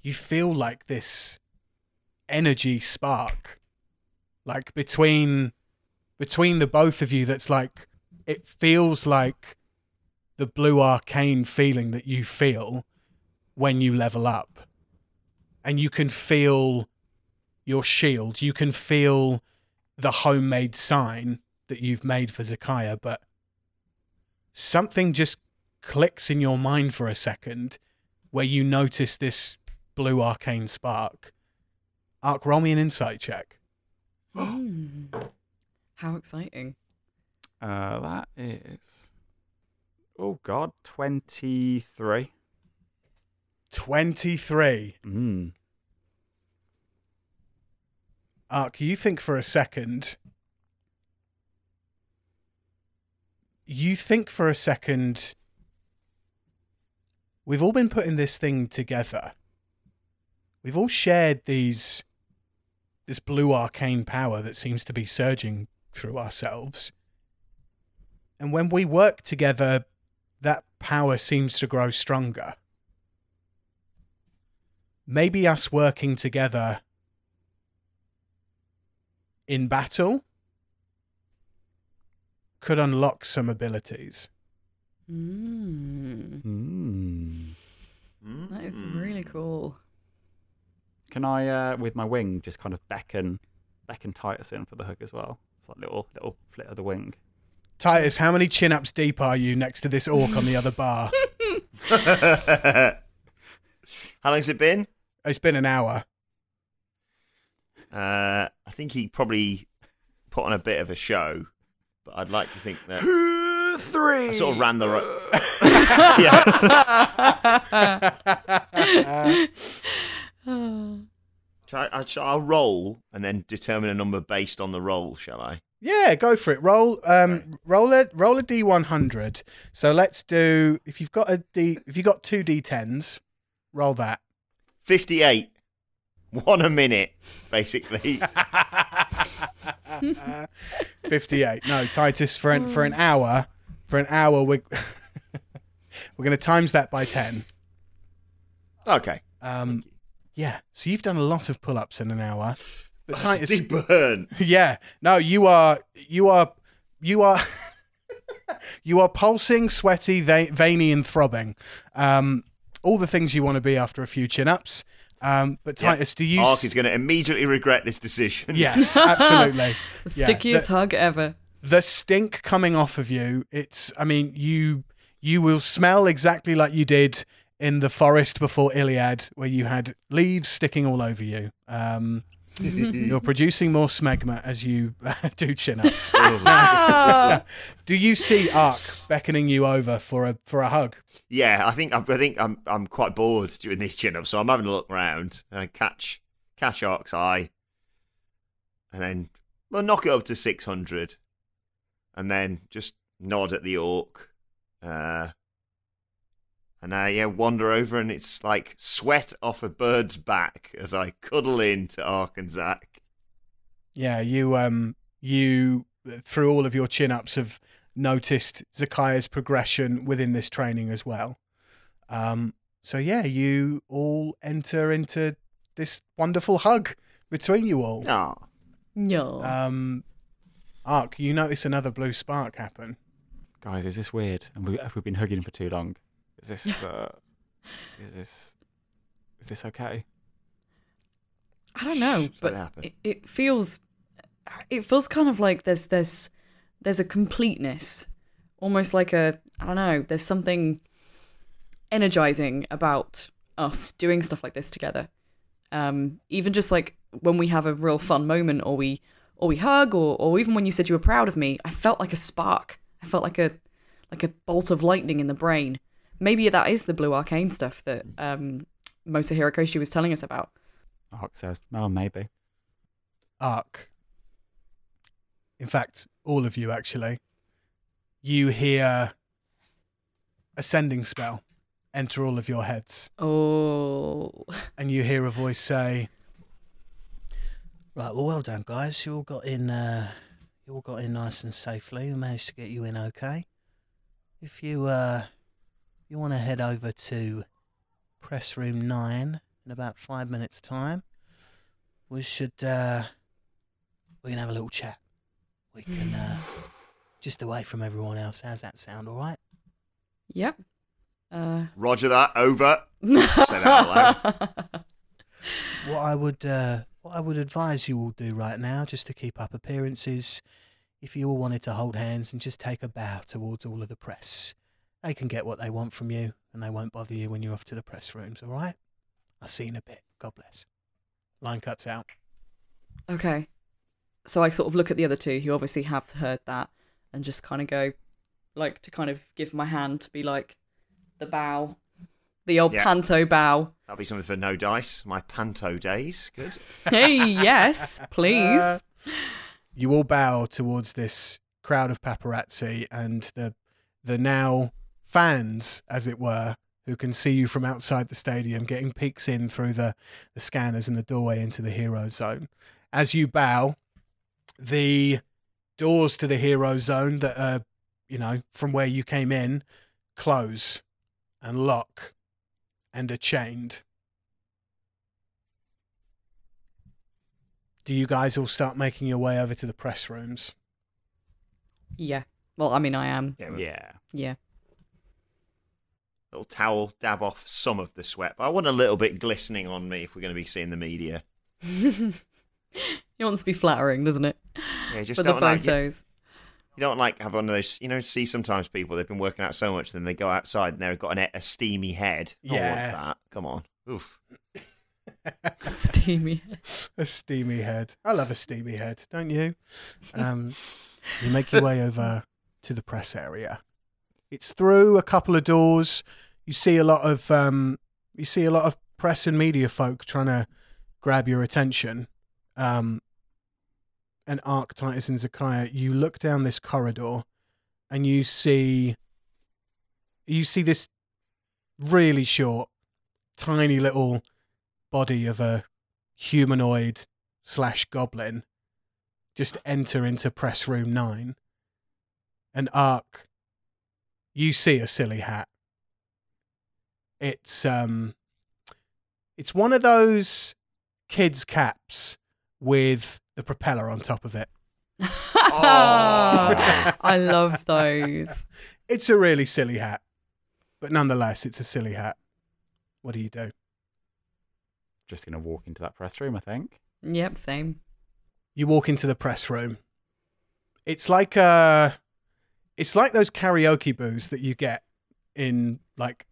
you feel like this energy spark like between between the both of you that's like it feels like the blue arcane feeling that you feel when you level up and you can feel your shield you can feel the homemade sign that you've made for Zakaiya but something just clicks in your mind for a second where you notice this blue arcane spark. Aark, roll me an insight check. Hmm. How exciting. Uh, that is. Oh God, twenty-three. 23. Mm. Aark, you think for a second. You think for a second. We've all been putting this thing together. We've all shared these. This blue arcane power that seems to be surging through ourselves. And when we work together, power seems to grow stronger. Maybe us working together in battle could unlock some abilities. Mm. Mm. That is really cool. Can I, uh, with my wing, just kind of beckon, beckon Titus in for the hook as well? It's like little little flit of the wing. Titus, how many chin ups deep are you next to this orc on the other bar? How long's it been? It's been an hour. Uh, I think he probably put on a bit of a show, but I'd like to think that Three. I sort of ran the right. yeah. Shall I, I, I'll roll and then determine a number based on the roll, shall I? Yeah, go for it. Roll um roll a roll a D one hundred. So let's do if you've got a D if you've got two D tens, roll that. 58. One a minute, basically. Fifty eight. No, Titus for an for an hour for an hour we're we're gonna times that by ten. okay. Um yeah. So you've done a lot of pull ups in an hour. But That's Titus burn. Yeah. No, you are you are you are you are pulsing, sweaty, veiny, and throbbing. Um, all the things you want to be after a few chin ups. Um, but Yep. Titus, do you? Aark is going to immediately regret this decision. yes, absolutely. The Yeah, the- hug ever. the stink coming off of you. It's. I mean, you you will smell exactly like you did in the forest before Iliad, where you had leaves sticking all over you. Um, you're producing more smegma as you do chin ups. Ah! Do you see Aark beckoning you over for a for a hug? Yeah, I think I think I'm I'm quite bored doing this chin up, so I'm having a look round and I catch catch Aark's eye, and then well knock it up to six hundred, and then just nod at the orc, uh, and uh, yeah wander over, and it's like sweat off a bird's back as I cuddle into Aark and Zach. Yeah, you um you through all of your chin ups have noticed Zakaiya's progression within this training as well. Um so yeah, you all enter into this wonderful hug between you all. Ah, no. Um Aark, you notice another blue spark happen. Guys, is this weird? And we, have we been hugging for too long? Is this? Uh, is this? Is this okay? I don't know, Shh, but it it, it feels it feels kind of like there's there's there's a completeness, almost like a I don't know. There's something energizing about us doing stuff like this together. Um, even just like when we have a real fun moment, or we or we hug, or or even when you said you were proud of me, I felt like a spark. I felt like a like a bolt of lightning in the brain. Maybe that is the blue arcane stuff that um, Moto Hirokoshi was telling us about. Aark says, "Oh, maybe." Aark. In fact, all of you actually. You hear ascending spell enter all of your heads. Oh, and you hear a voice say, "Right, well, well done, guys. You all got in. Uh, you all got in nice and safely. We managed to get you in okay. If you uh, you want to head over to press room nine in about five minutes' time, we should uh, we can have a little chat. We can uh, just away from everyone else. How's that sound? All right." yep. Uh, Roger that. Over. Say that out loud. what I would uh, what I would advise you all do right now, just to keep up appearances, if you all wanted to hold hands and just take a bow towards all of the press, they can get what they want from you, and they won't bother you when you're off to the press rooms. All right? I'll see you in a bit. God bless. Line cuts out. Okay. So I sort of look at the other two who obviously have heard that and just kind of go, like, to kind of give my hand to be like the bow, the old Yeah. panto bow. That'll be something for no dice. My panto days. Good. Hey, yes, please. Uh, you all bow towards this crowd of paparazzi and the the now fans, as it were, who can see you from outside the stadium, getting peeks in through the, the scanners and the doorway into the hero zone. As you bow, the doors to the hero zone that are, you know, from where you came in, close and lock and are chained. Do you guys all start making your way over to the press rooms? yeah. Well, I mean, I am. Yeah, Yeah. Yeah. little towel, dab off some of the sweat. But I want a little bit glistening on me if we're going to be seeing the media. it wants to be flattering, doesn't it? Yeah, just For the don't like photos. you don't like have one of those. You know, see sometimes people they've been working out so much, then they go outside and they've got an, a steamy head. Oh, Yeah. what's that? Come on. Oof. Steamy. A steamy head. I love a steamy head, don't you? Um, you make your way over to the press area. It's through a couple of doors. You see a lot of um, you see a lot of press and media folk trying to grab your attention. Um, and Aark Titus and Zakaiya, you look down this corridor, and you see you see this really short, tiny little body of a humanoid slash goblin just enter into press room nine. And Aark, you see a silly hat. It's um it's one of those kids' caps with the propeller on top of it. I love those. It's a really silly hat. But nonetheless, it's a silly hat. What do you do? Just gonna walk into that press room, I think. Yep, same. you walk into the press room. It's like uh it's like those karaoke booths that you get in like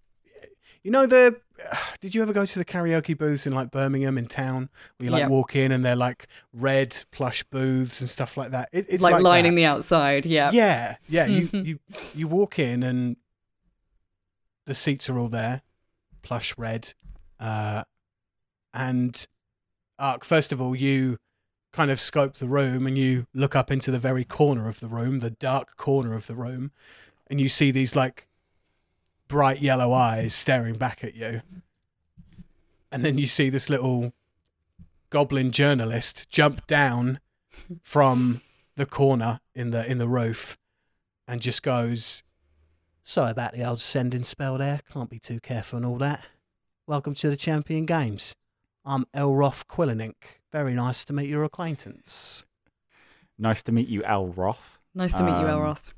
you know the did you ever go to the karaoke booths in like Birmingham in town where you like Yep. walk in and they're like red plush booths and stuff like that. It, it's like, like, lining that. the outside. Yeah. Yeah, yeah. You you you walk in and the seats are all there, plush red, uh, and Aark. First of all, you kind of scope the room and you look up into the very corner of the room, the dark corner of the room, and you see these like bright yellow eyes staring back at you, and then you see this little goblin journalist jump down from the corner in the in the roof and just goes sorry about the old sending spell there. Can't be too careful and all that. Welcome to the champion games. I'm elroth quillenink. Very nice to meet your acquaintance. Nice to meet you, Al Roth. Nice to meet you, Um, Elroth.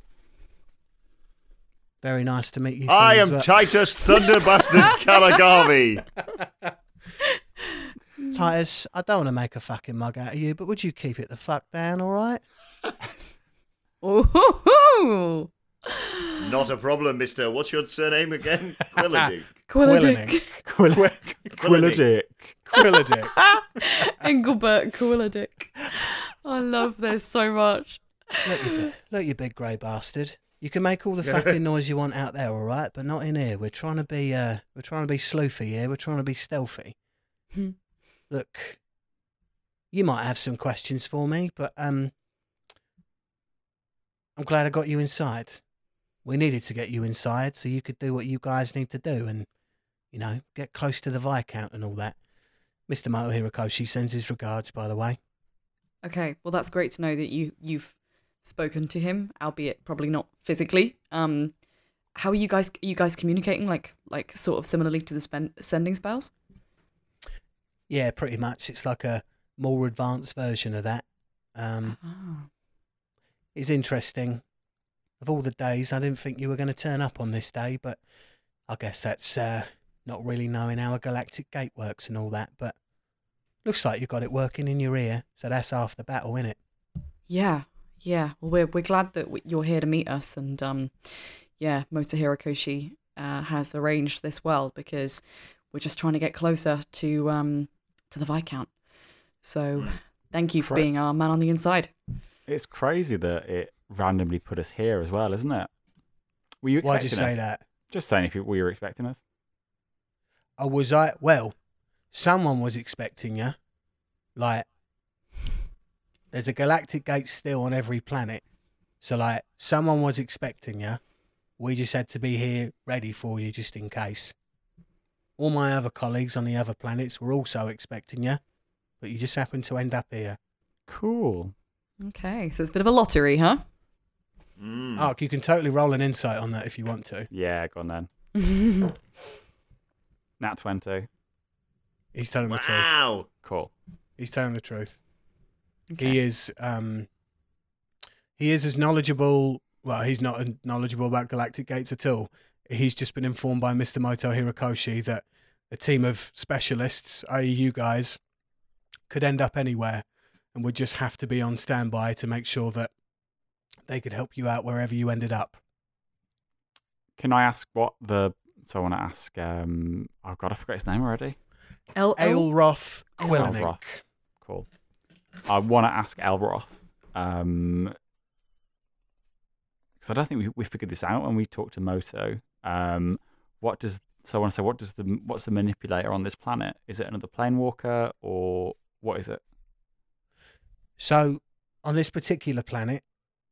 Very nice to meet you I am well. Titus Thunder Bastard Kalagavi. titus i don't want to make a fucking mug out of you but would you keep it the fuck down all right Ooh, Not a problem, Mister. What's your surname again? Quillidick. Quillidick. Quillenink. Quillidick. quilladick Engelbert Quillidick. I love this so much. look you, bi- look you big grey bastard you can make all the fucking noise you want out there all right but not in here. We're trying to be uh we're trying to be sleuthy here we're trying to be stealthy. Hmm. look you might have some questions for me but um i'm glad i got you inside. We needed to get you inside so you could do what you guys need to do and you know get close to the viscount and all that. Mr moto hirokoshi sends his regards by the way. Okay, well that's great to know that you you've spoken to him, albeit probably not physically. Um, how are you guys? Are you guys communicating like like sort of similarly to the spen- sending spells? yeah pretty much it's like a more advanced version of that um Oh. is interesting. Of all the days, I didn't think you were going to turn up on this day, but I guess that's uh, not really knowing how a galactic gate works and all that. But looks like you got it working in your ear, so that's half the battle, isn't it? Yeah, yeah. Well, we're we're glad that w- you're here to meet us, and um, yeah, Moto Hirokoshi uh, has arranged this well because we're just trying to get closer to um to the Viscount. So thank you for Correct. being our man on the inside. It's crazy that it randomly put us here as well, isn't it? Were you Why'd you say us? that? Just saying if you, were you expecting us? Oh, was I? Well, someone was expecting you. Like, there's a galactic gate still on every planet. So, like, someone was expecting you. We just had to be here ready for you just in case. All my other colleagues on the other planets were also expecting you, but you just happened to end up here. Cool. Okay, so it's a bit of a lottery, huh? Mm. Aark, you can totally roll an insight on that if you want to. Yeah, go on then. Nat 20. He's telling the truth. Wow. Cool. He's telling the truth. Okay. He is um he is as knowledgeable well, he's not knowledgeable about galactic gates at all. He's just been informed by Mr. Moto Hirokoshi that a team of specialists, i.e. you guys, could end up anywhere and would just have to be on standby to make sure that they could help you out wherever you ended up. Can I ask what the. So I want to ask. um Oh, God, I forgot his name already. L- L- Aelroth Cool. I want to ask Elroth. Um, because I don't think we, we figured this out when we talked to Moto. Um, what does so I want to say? What does the what's the manipulator on this planet? Is it another plane walker or what is it? So on this particular planet,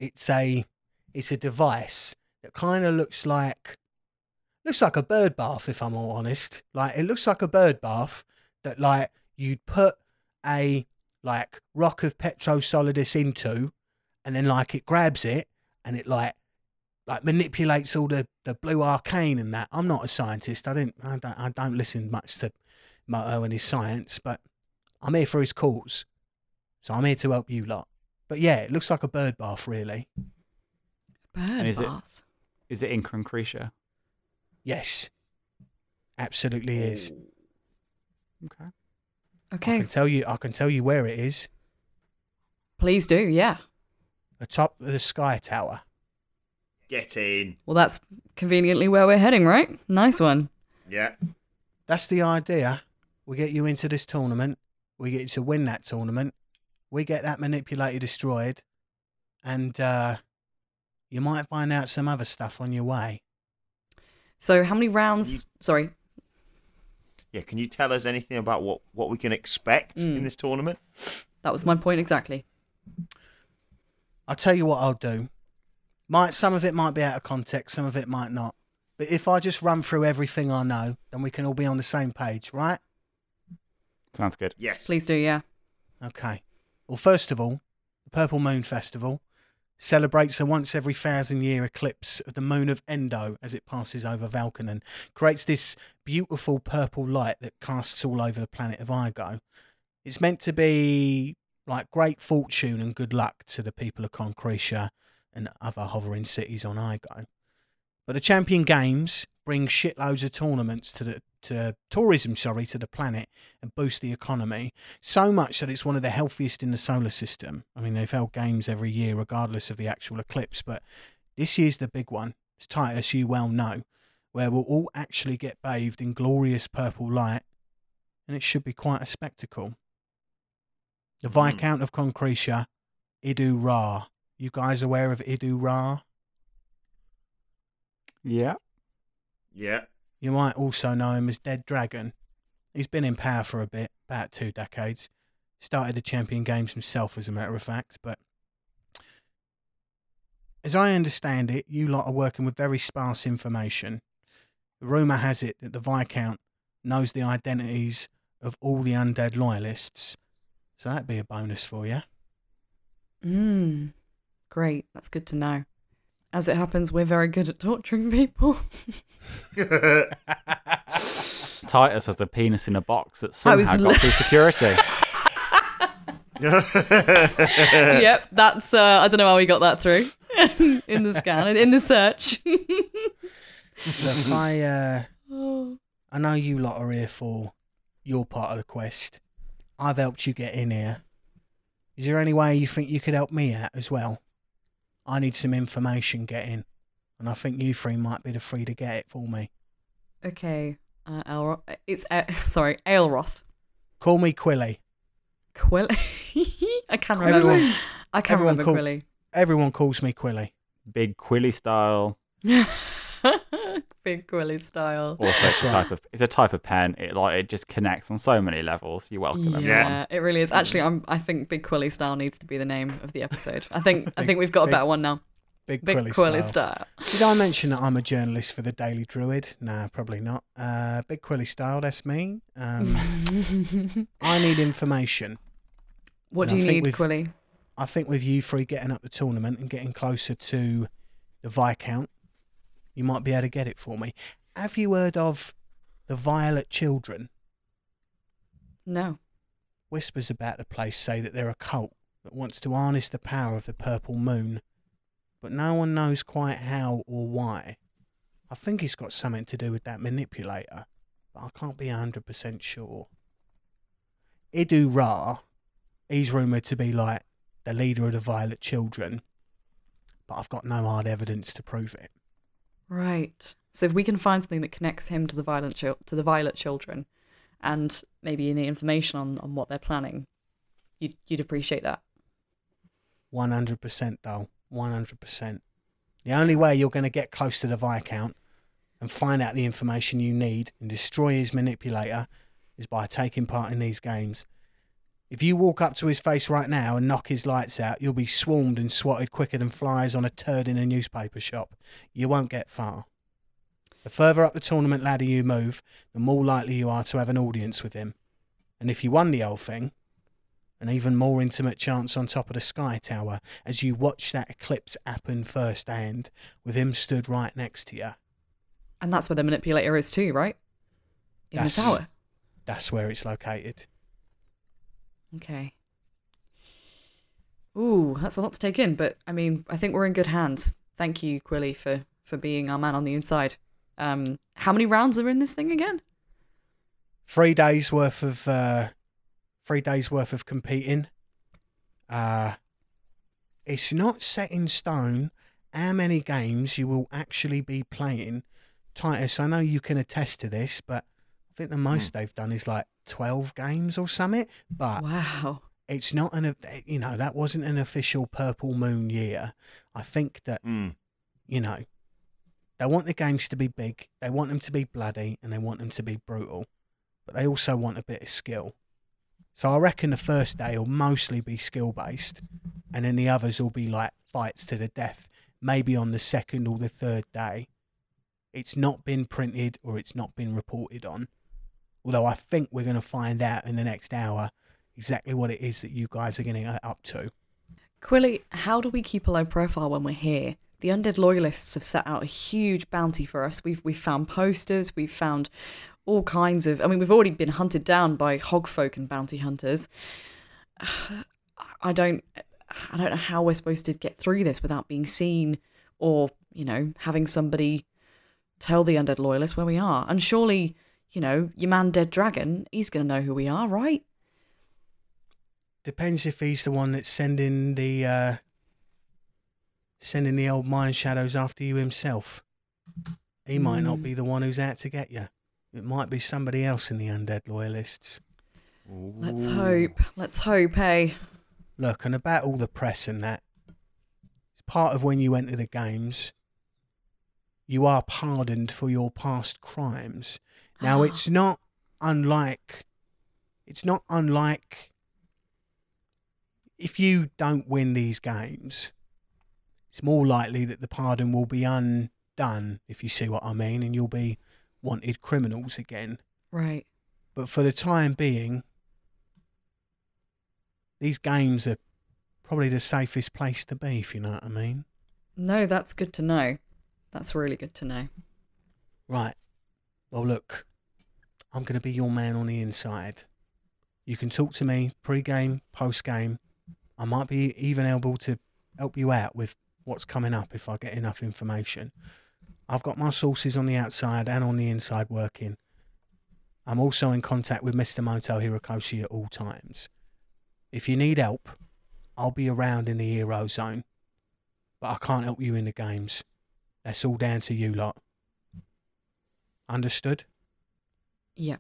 it's a it's a device that kind of looks like looks like a bird bath if I'm all honest. Like it looks like a bird bath that like you'd put a like rock of petrosolidus into and then like it grabs it and it like like manipulates all the the blue arcane and that. I'm not a scientist. I didn't I don't I don't listen much to Moto uh, and his science, but I'm here for his cause. So I'm here to help you lot. But yeah, it looks like a bird bath, really. Bird is it- bath. Is it in Concretia? Yes, absolutely is. Okay. I Okay, can tell you. I can tell you where it is. please do. Yeah. Atop of the sky tower. Get in. Well, that's conveniently where we're heading, right? Nice one. Yeah. That's the idea. We get you into this tournament. We get you to win that tournament. We get that manipulator destroyed, and uh, you might find out some other stuff on your way. So, how many rounds? Sorry. Yeah. Can you tell us anything about what, what we can expect Mm. in this tournament? That was my point exactly. I'll tell you what I'll do. Might some of it might be out of context, some of it might not. But if I just run through everything I know, then we can all be on the same page, right? Sounds good. Yes. Please do. Yeah. Okay. Well, first of all, the Purple Moon Festival celebrates a once every thousand year eclipse of the moon of Endo as it passes over Valkanen. Creates this beautiful purple light that casts all over the planet of Igo. It's meant to be like great fortune and good luck to the people of Concretia and other hovering cities on Igo. But the Champion Games bring shitloads of tournaments to the to tourism, sorry, to the planet and boost the economy so much that it's one of the healthiest in the solar system. I mean, they've held games every year, regardless of the actual eclipse, but this year's the big one. It's Titus, you well know, where we'll all actually get bathed in glorious purple light, and it should be quite a spectacle. The Hmm. Viscount of Concretia, Idu Ra. You guys aware of Idu Ra? Yeah. Yeah. You might also know him as Dead Dragon. He's been in power for a bit, about two decades. Started the Champion Games himself, as a matter of fact. But as I understand it, you lot are working with very sparse information. Rumour has it that the Viscount knows the identities of all the undead loyalists. So that'd be a bonus for you. Mm. Great. That's good to know. As it happens, we're very good at torturing people. Titus has a penis in a box that I was somehow li- got through security. yep. That's. Uh, I don't know how we got that through in the scan in the search. Look, I, uh. I know you lot are here for your part of the quest. I've helped you get in here. Is there any way you think you could help me out as well? I need some information getting. And I think you three might be the three to get it for me. Okay, uh, Elro- it's uh, sorry, Aelroth. Call me Quilly. Quilly, I can't remember. Everyone, I can't everyone remember call- Quilly. everyone calls me Quilly. Big Quilly style. Big Quilly style. Also, it's a type of it's a type of pen. It like it just connects on so many levels. You're welcome. Yeah, everyone. it really is. Actually, I'm. I think Big Quilly style needs to be the name of the episode. I think. I think we've got a big- better one now. Big, Big Quilly, Quilly style. style. Did I mention that I'm a journalist for the Daily Druid? Nah, probably not. Uh, Big Quilly style, that's me. Um, I need information. what And do you need, Quilly? I think with you three getting up the tournament and getting closer to the Viscount, you might be able to get it for me. Have you heard of the Violet Children? No. Whispers about the place say that they're a cult that wants to harness the power of the purple moon, but no one knows quite how or why. I think it's got something to do with that manipulator, but I can't be 100% sure. Idu Ra, he's rumoured to be like the leader of the Violet Children, but I've got no hard evidence to prove it. Right. So if we can find something that connects him to the violent chil- to the Violet Children, and maybe any information on, on what they're planning, you'd you'd appreciate that. 100% though. 100%. The only way you're going to get close to the Viscount and find out the information you need and destroy his manipulator is by taking part in these games. If you walk up to his face right now and knock his lights out, you'll be swarmed and swatted quicker than flies on a turd in a newspaper shop. You won't get far. The further up the tournament ladder you move, the more likely you are to have an audience with him. And if you won the whole thing, an even more intimate chance on top of the Sky Tower as you watch that eclipse happen firsthand, with him stood right next to you. And that's where the manipulator is too, right? In That's- the tower. That's where it's located. Okay. Ooh, that's a lot to take in, but I mean, I think we're in good hands. Thank you, Quilly, for for being our man on the inside. Um, how many rounds are in this thing again? Three days worth of uh, three days worth of competing. Uh, it's not set in stone how many games you will actually be playing. Titus, I know you can attest to this, but I think the most they've done is like twelve games or something. But Wow. it's not an you know that wasn't an official purple moon year i think that Mm. you know they want the games to be big they want them to be bloody and they want them to be brutal but they also want a bit of skill so i reckon the first day will mostly be skill based and then the others will be like fights to the death maybe on the second or the third day it's not been printed or it's not been reported on although i think we're going to find out in the next hour exactly what it is that you guys are getting uh, up to. Quilly, how do we keep a low profile when we're here? The undead loyalists have set out a huge bounty for us. We've we've found posters, we've found all kinds of. I mean, we've already been hunted down by hogfolk and bounty hunters. I don't, I don't know how we're supposed to get through this without being seen, or you know, having somebody tell the undead loyalists where we are. And surely, you know, your man, Dead Dragon, he's gonna know who we are, right? Depends if he's the one that's sending the uh, sending the old mind shadows after you himself. He might not Mm. be the one who's out to get you. It might be somebody else in the undead loyalists. Let's hope. Let's hope, hey. Look, and about all the press and that, it's part of when you enter the games. You are pardoned for your past crimes. Now, ah. it's not unlike. It's not unlike. If you don't win these games, it's more likely that the pardon will be undone, if you see what I mean, and you'll be wanted criminals again. Right. But for the time being, these games are probably the safest place to be, if you know what I mean. No, that's good to know. That's really good to know. Right. Well, look, I'm going to be your man on the inside. You can talk to me pre-game, post-game. I might be even able to help you out with what's coming up if I get enough information. I've got my sources on the outside and on the inside working. I'm also in contact with Mr. Moto Hirokoshi at all times. If you need help, I'll be around in the hero zone, but I can't help you in the games. That's all down to you lot. Understood? Yeah.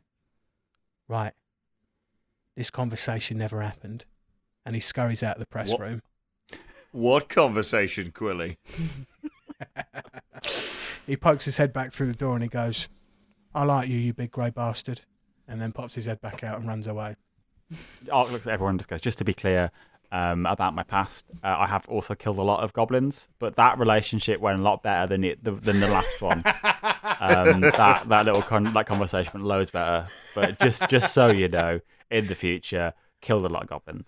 Right. This conversation never happened. And he scurries out of the press What? room. What conversation, Quilly? He pokes his head back through the door and he goes, I like you, you big grey bastard. And then pops his head back out and runs away. Aark looks at everyone and just goes, just to be clear um, about my past, uh, I have also killed a lot of goblins, but that relationship went a lot better than it than the last one. Um, that that little con- that conversation went loads better. But just just so you know, in the future, killed a lot of goblins.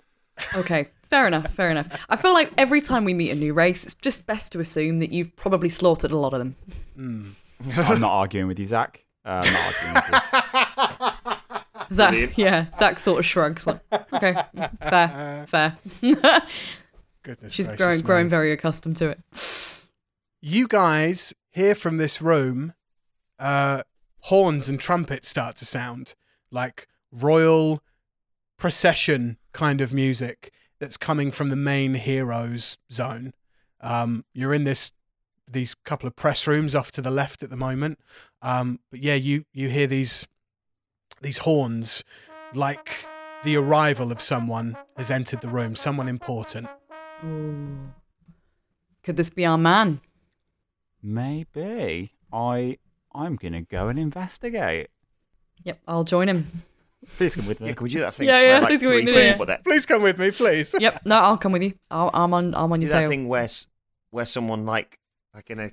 Okay, fair enough, fair enough. I feel like every time we meet a new race, it's just best to assume that you've probably slaughtered a lot of them. I'm not arguing with you, Zach. Uh, I'm not arguing with you. Zach, Brilliant. yeah, Zach sort of shrugs like, okay, fair, fair. Goodness She's gracious growing, growing very accustomed to it. You guys hear from this room uh, horns and trumpets start to sound like royal procession kind of music that's coming from the main heroes zone. Um, you're in this these couple of press rooms off to the left at the moment, um, but yeah, you you hear these these horns like the arrival of someone has entered the room, someone important. Ooh. Could this be our man? Maybe I I'm gonna go and investigate. Yep, I'll join him. Please come with me. Yeah, can we do that thing? Yeah, yeah, like, please come with me. yeah, yeah. Please come with me, please. Yep, no, I'll come with you. I'll, I'm on, I'm on Do your that tail. thing where where someone like like in a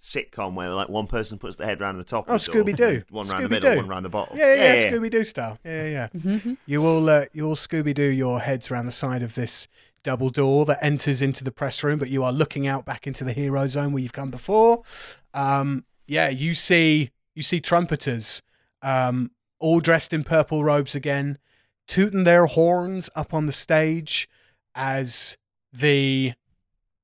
sitcom where like one person puts the head round the top. Oh, of the door, Scooby-Doo. One round the middle, one round the bottom. Yeah, yeah, yeah, Scooby Doo style. Yeah, yeah. yeah. Mhm. You all, uh, you all Scooby Doo your heads around the side of this double door that enters into the press room, but you are looking out back into the hero zone where you've come before. Um, yeah, you see, you see trumpeters, um, all dressed in purple robes again, tooting their horns up on the stage as the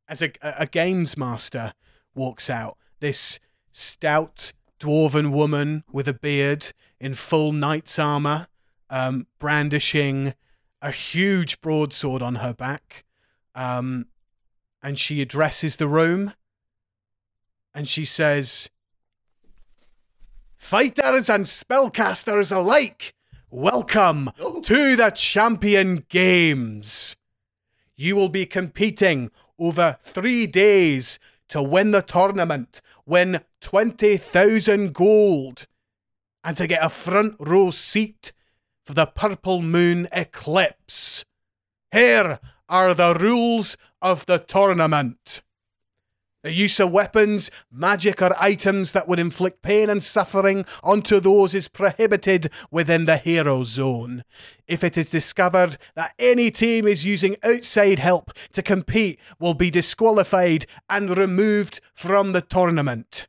as a, a games master walks out. This stout dwarven woman with a beard in full knight's armor, um, brandishing a huge broadsword on her back. Um, and she addresses the room and she says, Fighters and spellcasters alike, welcome to the Champion Games. You will be competing over three days to win the tournament, win 20,000 gold, and to get a front row seat for the Purple Moon Eclipse. Here are the rules of the tournament. The use of weapons, magic, or items that would inflict pain and suffering onto those is prohibited within the hero zone. If it is discovered that any team is using outside help to compete, will be disqualified and removed from the tournament.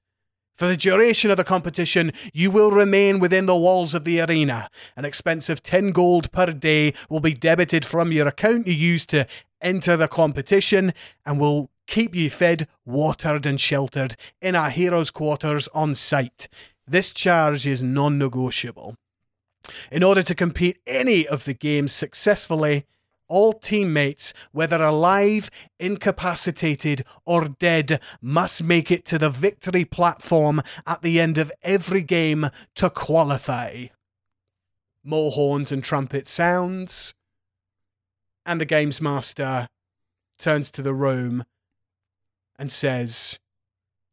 For the duration of the competition, you will remain within the walls of the arena. An expense of 10 gold per day will be debited from your account you used to enter the competition and will keep you fed, watered, and sheltered in our heroes' quarters on site. This charge is non negotiable. In order to compete any of the games successfully, all teammates, whether alive, incapacitated, or dead, must make it to the victory platform at the end of every game to qualify. More horns and trumpet sounds, and the games master turns to the room and says,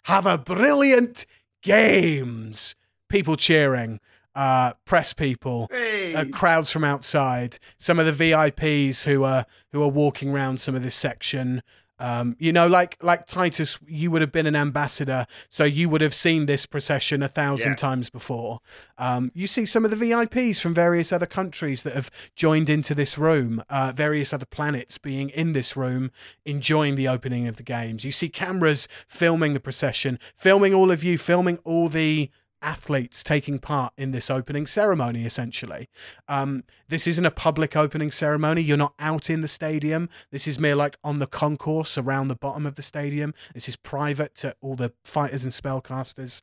Have a brilliant games! People cheering, uh, press people, Hey. uh, crowds from outside, some of the VIPs who are who are walking around some of this section. Um, you know, like like Titus, you would have been an ambassador, so you would have seen this procession a thousand Yeah. times before. Um, you see some of the VIPs from various other countries that have joined into this room, uh, various other planets being in this room, enjoying the opening of the games. You see cameras filming the procession, filming all of you, filming all the athletes taking part in this opening ceremony essentially. Um, this isn't a public opening ceremony. You're not out in the stadium. This is mere like on the concourse around the bottom of the stadium. This is private to all the fighters and spellcasters.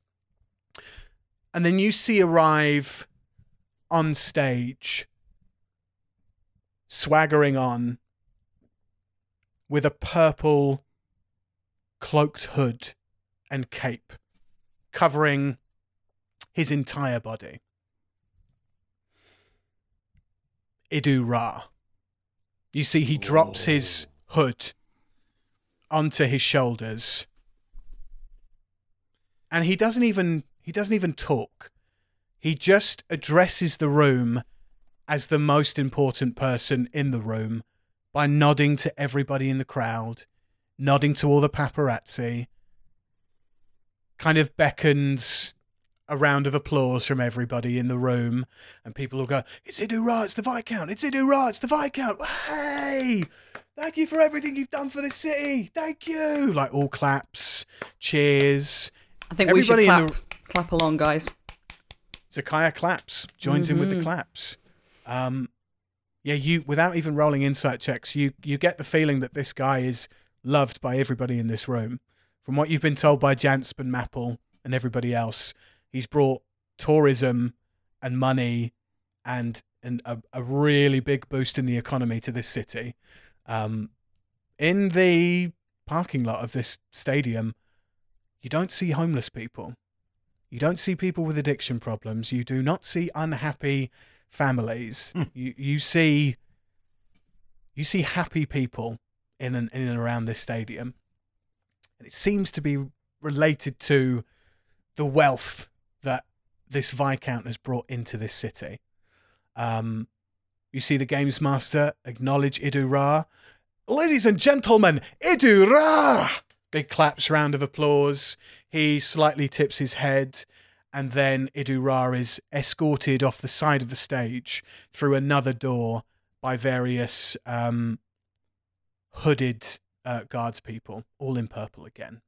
And then you see arrive on stage swaggering on with a purple cloaked hood and cape, covering his entire body. Idu Ra. You see, he drops his oh. hood onto his shoulders, and he doesn't even he doesn't even talk. He just addresses the room as the most important person in the room by nodding to everybody in the crowd, nodding to all the paparazzi, kind of beckons a round of applause from everybody in the room, and people will go, It's Idu Ra, it's the Viscount, it's Idu Ra, it's the Viscount. Hey! Thank you for everything you've done for the city. Thank you. Like all claps, cheers. I think Everybody we should clap, clap along, guys. Zakaiya claps, joins in with the claps. Um, yeah, you without even rolling insight checks, you you get the feeling that this guy is loved by everybody in this room. From what you've been told by Jansp and Maple and everybody else, he's brought tourism and money and and a, a really big boost in the economy to this city. Um, in the parking lot of this stadium, you don't see homeless people. You don't see people with addiction problems. You do not see unhappy families. You you see you see happy people in and in and around this stadium. And it seems to be related to the wealth that this Viscount has brought into this city. Um, you see the Games Master acknowledge Idu Ra. Ladies and gentlemen, Idu Ra! Big claps, round of applause. He slightly tips his head, and then Idu Ra is escorted off the side of the stage through another door by various um, hooded uh, guards people, all in purple again.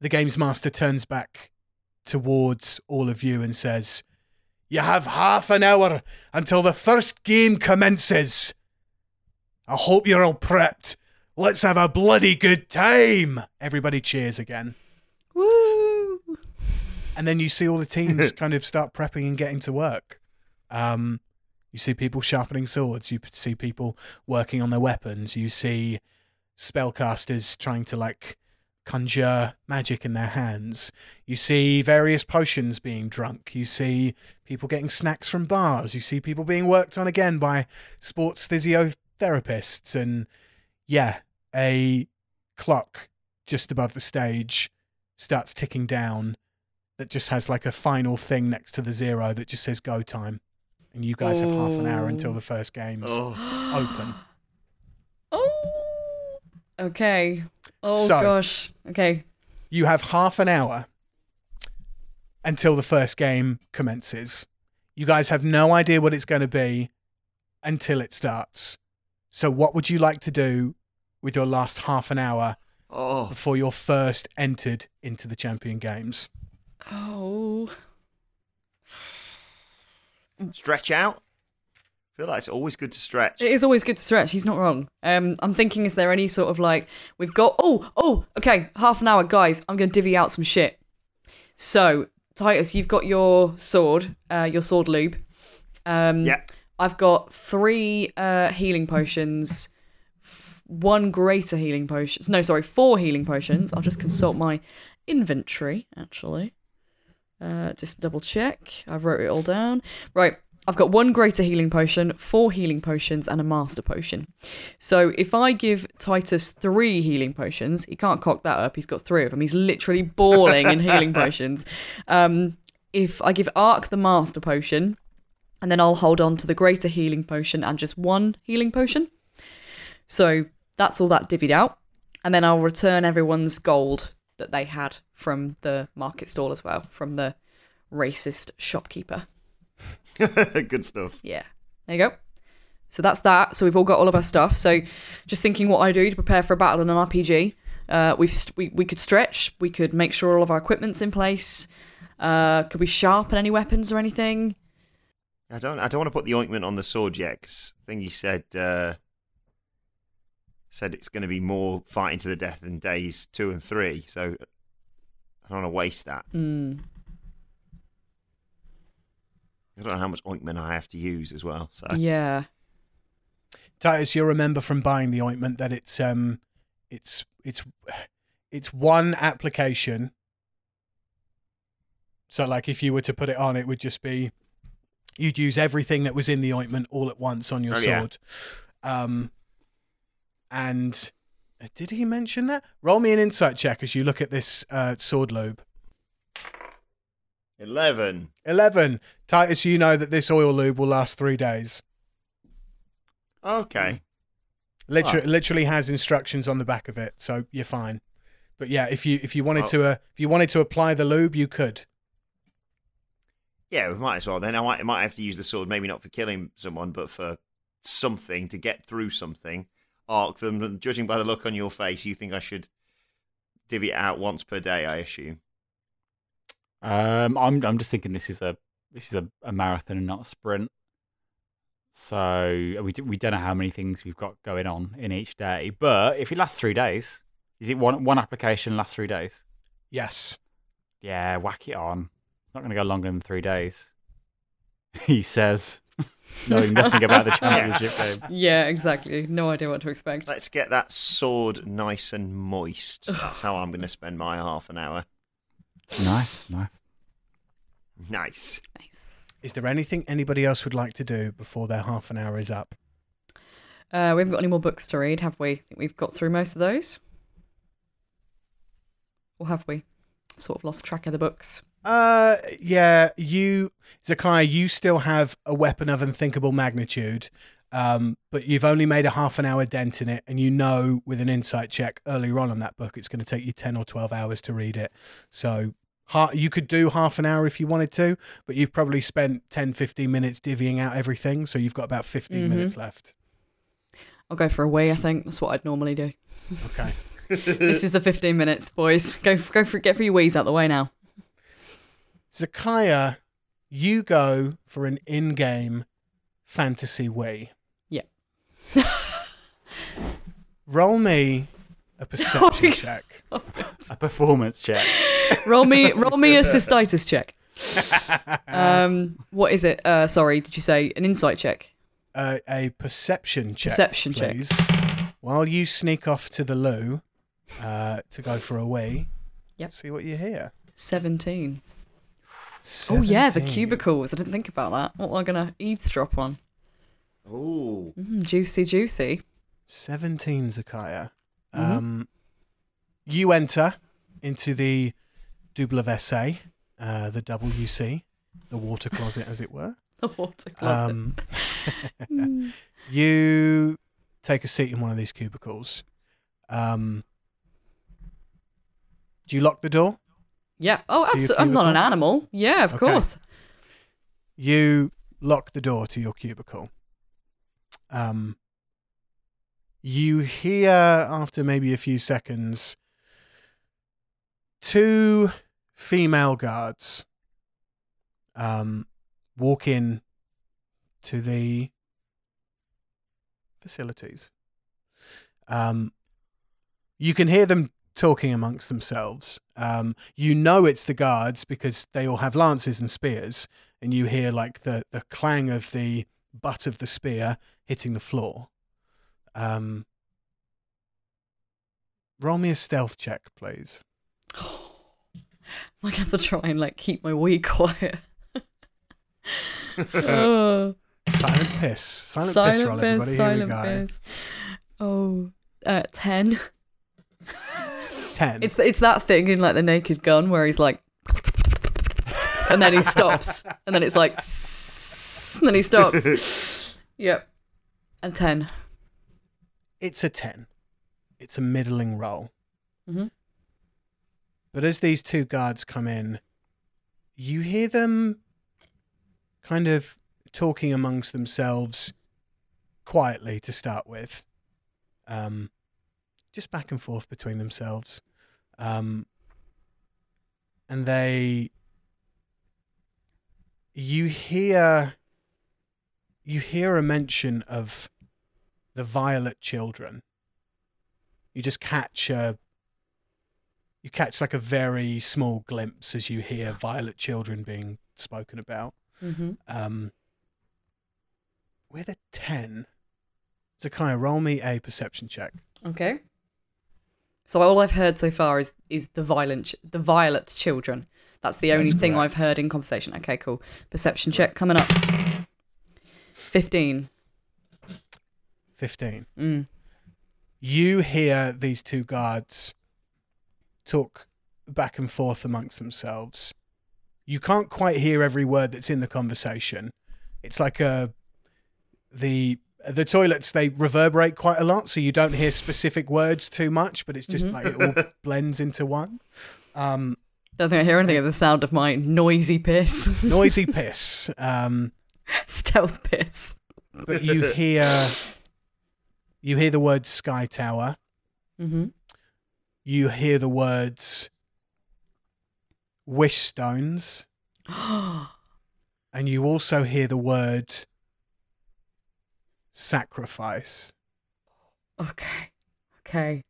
The Games Master turns back towards all of you and says, You have half an hour until the first game commences. I hope you're all prepped. Let's have a bloody good time. Everybody cheers again. Woo! And then you see all the teams kind of start prepping and getting to work. Um, you see people sharpening swords. You see people working on their weapons. You see spellcasters trying to like conjure magic in their hands. You see various potions being drunk. You see people getting snacks from bars. You see people being worked on again by sports physiotherapists. And yeah, a clock just above the stage starts ticking down that just has like a final thing next to the zero that just says go time. And you guys have half an hour until oh. the first game's Oh, open. Oh. Okay. Oh So- gosh. Okay. You have half an hour until the first game commences. You guys have no idea what it's going to be until it starts. So, what would you like to do with your last half an hour oh, before you're first entered into the Champion Games? Oh. stretch out. I feel like it's always good to stretch. It is always good to stretch. He's not wrong. Um, I'm thinking, is there any sort of like we've got? Oh, oh, okay. Half an hour, guys. I'm gonna divvy out some shit. So, Titus, you've got your sword, uh, your sword lube. Um, Yeah. I've got three uh, healing potions, f- one greater healing potion. No, sorry, four healing potions. I'll just consult my inventory actually. Uh, just double check. I've wrote it all down. Right. I've got one greater healing potion, four healing potions, and a master potion. So if I give Titus three healing potions, he can't cock that up. He's got three of them. He's literally bawling in healing potions. Um, if I give Aark the master potion, and then I'll hold on to the greater healing potion and just one healing potion. So that's all that divvied out. And then I'll return everyone's gold that they had from the market stall as well, from the racist shopkeeper. good stuff. Yeah. There you go. So that's that. So we've all got all of our stuff. So just thinking what I do to prepare for a battle in an RPG. Uh, we've st- we we could stretch. We could make sure all of our equipment's in place. Uh, could we sharpen any weapons or anything? I don't. I don't want to put the ointment on the sword yet. 'cause I think you said uh, said it's going to be more fighting to the death in days two and three. So I don't want to waste that. Mm. I don't know how much ointment I have to use as well. So Yeah. Titus, you'll remember from buying the ointment that it's um, it's it's it's one application. So, like, if you were to put it on, it would just be you'd use everything that was in the ointment all at once on your Oh, yeah. sword. Um, and uh, did he mention that? Roll me an insight check as you look at this uh, sword lube. 11. 11. Titus, you know that this oil lube will last three days. Okay. Literally, literally has instructions on the back of it, so you're fine. But yeah, if you if you wanted Oh. to uh, if you wanted to apply the lube, you could. Yeah, we might as well then. I might, I might have to use the sword, maybe not for killing someone, but for something to get through something. Aark them. Judging by the look on your face, you think I should divvy it out once per day, I assume. Um, I'm I'm just thinking this is a this is a, a marathon and not a sprint. So we do, we don't know how many things we've got going on in each day. But if it lasts three days, is it one one application lasts three days? Yes. Yeah, whack it on. It's not going to go longer than three days. He says, knowing nothing about the championship game. Yeah, exactly. No idea what to expect. Let's get that sword nice and moist. That's how I'm going to spend my half an hour. Nice, nice. Nice. Nice. Is there anything anybody else would like to do before their half an hour is up? Uh, we haven't got any more books to read, have we? We've got through most of those. Or have we? Sort of lost track of the books. Uh, yeah. You, Zakai, you still have a weapon of unthinkable magnitude, um, but you've only made a half an hour dent in it, and you know with an insight check earlier on on that book, it's going to take you ten or twelve hours to read it. So. Ha- You could do half an hour if you wanted to, but you've probably spent 10, 15 minutes divvying out everything. So you've got about 15 Mhm. minutes left. I'll go for a wee, I think. That's what I'd normally do. Okay. this is the 15 minutes, boys. Go for, go for get for your wees out the way now. Zakaiya, you go for an in game fantasy wee. Yeah. Roll me a perception Oh, check. A performance check. roll me roll me a cystitis check. Um what is it? Uh sorry, did you say an insight check? Uh, a perception check. Perception check. While you sneak off to the loo uh, to go for a wee. Yep. See what you hear. 17. Oh yeah, the cubicles. I didn't think about that. What am I gonna eavesdrop on? Ooh. Mm, juicy, juicy. 17, Zakaiya. Mhm. Um, you enter into the double of SA, uh, the WC, the water closet, as it were. The water closet. Um, Mm. you take a seat in one of these cubicles. Um, do you lock the door? yeah. Oh, absolutely. I'm not an animal. Yeah, of Okay. course. You lock the door to your cubicle. Um, you hear after maybe a few seconds two female guards um, walk in to the facilities. Um, you can hear them talking amongst themselves. Um, you know it's the guards because they all have lances and spears, and you hear like the, the clang of the butt of the spear hitting the floor. Um, roll me a stealth check, please. I'm gonna have to try and like keep my wee quiet. oh, Silent piss. Silent, piss roll, everybody. Here silent we go. piss. Oh, uh, 10. Ten. It's it's that thing in like the Naked Gun where he's like, and then he stops, and then it's like, and then he stops. Yep, and ten. It's a 10. It's a middling roll. Mhm. But as these two guards come in, you hear them kind of talking amongst themselves quietly to start with. Um, just back and forth between themselves. Um, and they. You hear. You hear a mention of the violet children. You just catch a you catch like a very small glimpse as you hear violet children being spoken about. Mm-hmm. Um, with a ten, Zakaiya, roll me a perception check. Okay. So all I've heard so far is is the violent ch- the violet children. That's the only That's thing I've heard in conversation. Okay, cool. Perception check coming up. Fifteen. 15. Mm. You hear these two guards talk back and forth amongst themselves. You can't quite hear every word that's in the conversation. It's like a the the toilets they reverberate quite a lot, so you don't hear specific words too much, but it's just Mhm. like it all blends into one. Um, Don't think I hear anything of the sound of my noisy piss, noisy piss. Um, stealth piss. but you hear you hear the word sky tower. Mm-hmm. You hear the words wish stones, and you also hear the word sacrifice. okay. Okay.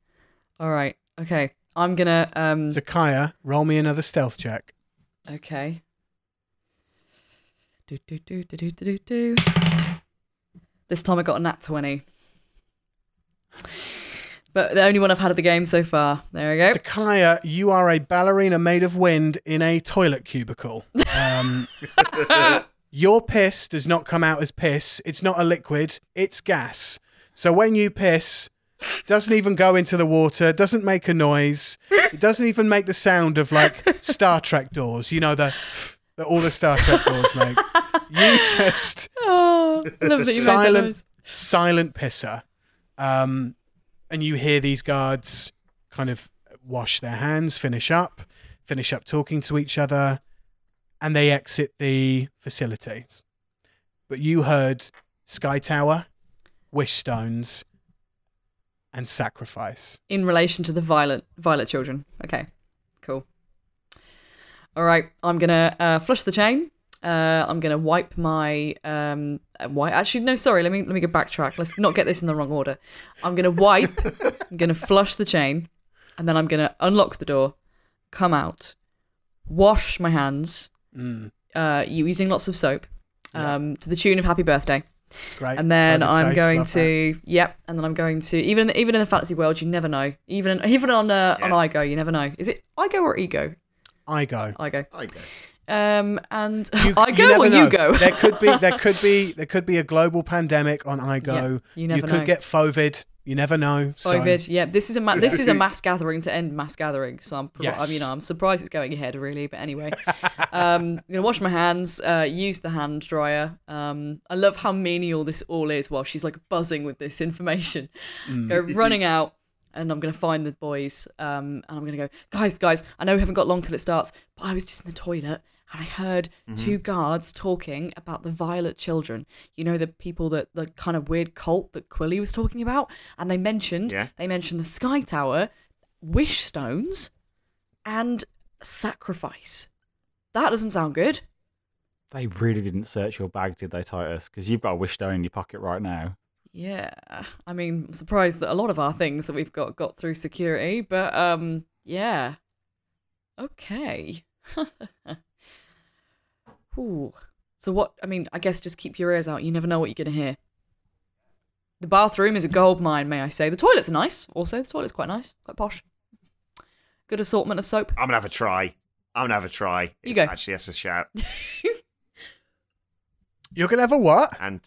All right. Okay. I'm gonna um. Zakaiya, roll me another stealth check. Okay. Do do do do do do do. This time I got a nat twenty. But the only one I've had of the game so far. There we go. Zakaiya, you are a ballerina made of wind in a toilet cubicle. Um, your piss does not come out as piss. It's not a liquid. It's gas. So when you piss, doesn't even go into the water. Doesn't make a noise. It doesn't even make the sound of like Star Trek doors. You know the that all the Star Trek doors make. You just Oh, I love that you made that Silent. silent pisser. Um, and you hear these guards kind of wash their hands, finish up, finish up talking to each other, and they exit the facility. But you heard Sky Tower, Wish Stones, and Sacrifice. in relation to the violet violet children. Okay, cool. All right, I'm gonna uh, flush the chain. Uh, I'm gonna wipe my um wipe. Actually, no, sorry. Let me let me go backtrack. Let's not get this in the wrong order. I'm gonna wipe. I'm gonna flush the chain, and then I'm gonna unlock the door, come out, wash my hands, Mm, uh, using lots of soap, Yeah. um, to the tune of Happy Birthday. great. And then Perfect I'm safe, going love that. to yep, and then I'm going to even even in the fantasy world, you never know. Even even on uh, on Igo, you never know. Is it Igo or Ego? I go. Igo. I go. Um, and You, Igo you or know. you go? there could be there could be there could be a global pandemic on iGo. Yeah, you never you could know. get COVID. You never know. So Yeah, this is a ma- this is a mass gathering to end mass gathering. So I'm, pro- Yes. you know, I'm surprised it's going ahead really. But anyway, um, I'm gonna wash my hands. Uh, use the hand dryer. Um, I love how menial this all is. While she's like buzzing with this information, Mm. go running out. And I'm gonna find the boys, um, and I'm gonna go, guys, guys. I know we haven't got long till it starts, but I was just in the toilet I heard two guards talking about the Violet Children. You know the people that the kind of weird cult that Quilly was talking about, and they mentioned Yeah. they mentioned the Sky Tower, Wish Stones, and Sacrifice. That doesn't sound good. They really didn't search your bag, did they, Titus? Because you've got a wish stone in your pocket right now. Yeah, I mean, I'm surprised that a lot of our things that we've got got through security, but um, yeah, okay. Ooh. So what? I mean, I guess just keep your ears out. You never know what you're gonna hear. The bathroom is a gold mine, may I say. The toilets are nice. Also, the toilet's quite nice, quite posh. Good assortment of soap. I'm gonna have a try. I'm gonna have a try. You go. Actually, that's a shout. You're gonna have a what? And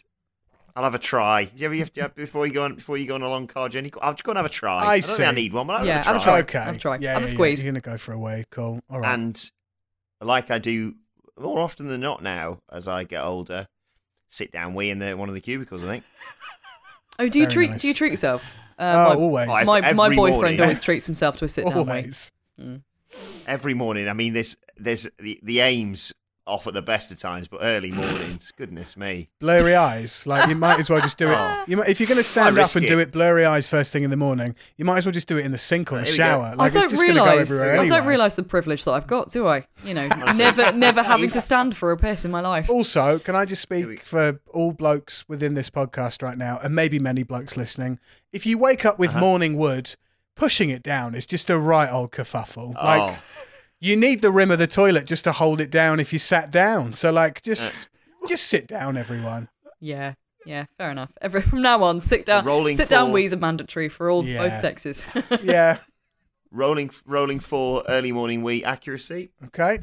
I'll have a try. You ever you have to, before you go on before you go on a long car journey? I'll just go and have a try. I I, don't think I need one, but I'll Yeah, have a have a try. try. Okay. Have a try. Yeah, Have a yeah, yeah. squeeze. You're gonna go for a way. Cool. All right. And like I do more often than not now, as I get older, sit down wee in the one of the cubicles. I think. Oh, do you Very treat nice. do you treat yourself? oh, Uh, always. My my, my boyfriend morning. always treats himself to a sit down way. always. every morning. I mean, there's there's the the aims off at the best of times, but early mornings, goodness me. Blurry eyes. Like you might as well just do it. Oh. You might, if you're going to stand up and it. do it blurry eyes first thing in the morning, you might as well just do it in the sink or the There we go. shower. Like I don't it's just going to go realise. I anyway. don't realise the privilege that I've got, do I? You know, never, never having to stand for a piss in my life. Also, can I just we speak for all blokes within this podcast right now, and maybe many blokes listening? If you wake up with Uh-huh. morning wood, pushing it down is just a right old kerfuffle. Oh. Like you need the rim of the toilet just to hold it down if you sat down. So like just just sit down, everyone. Yeah, yeah, fair enough. Every from now on, sit down, rolling sit down. floor. Wheeze are mandatory for all Yeah. both sexes. Yeah. Rolling, rolling for early morning wee accuracy. Okay.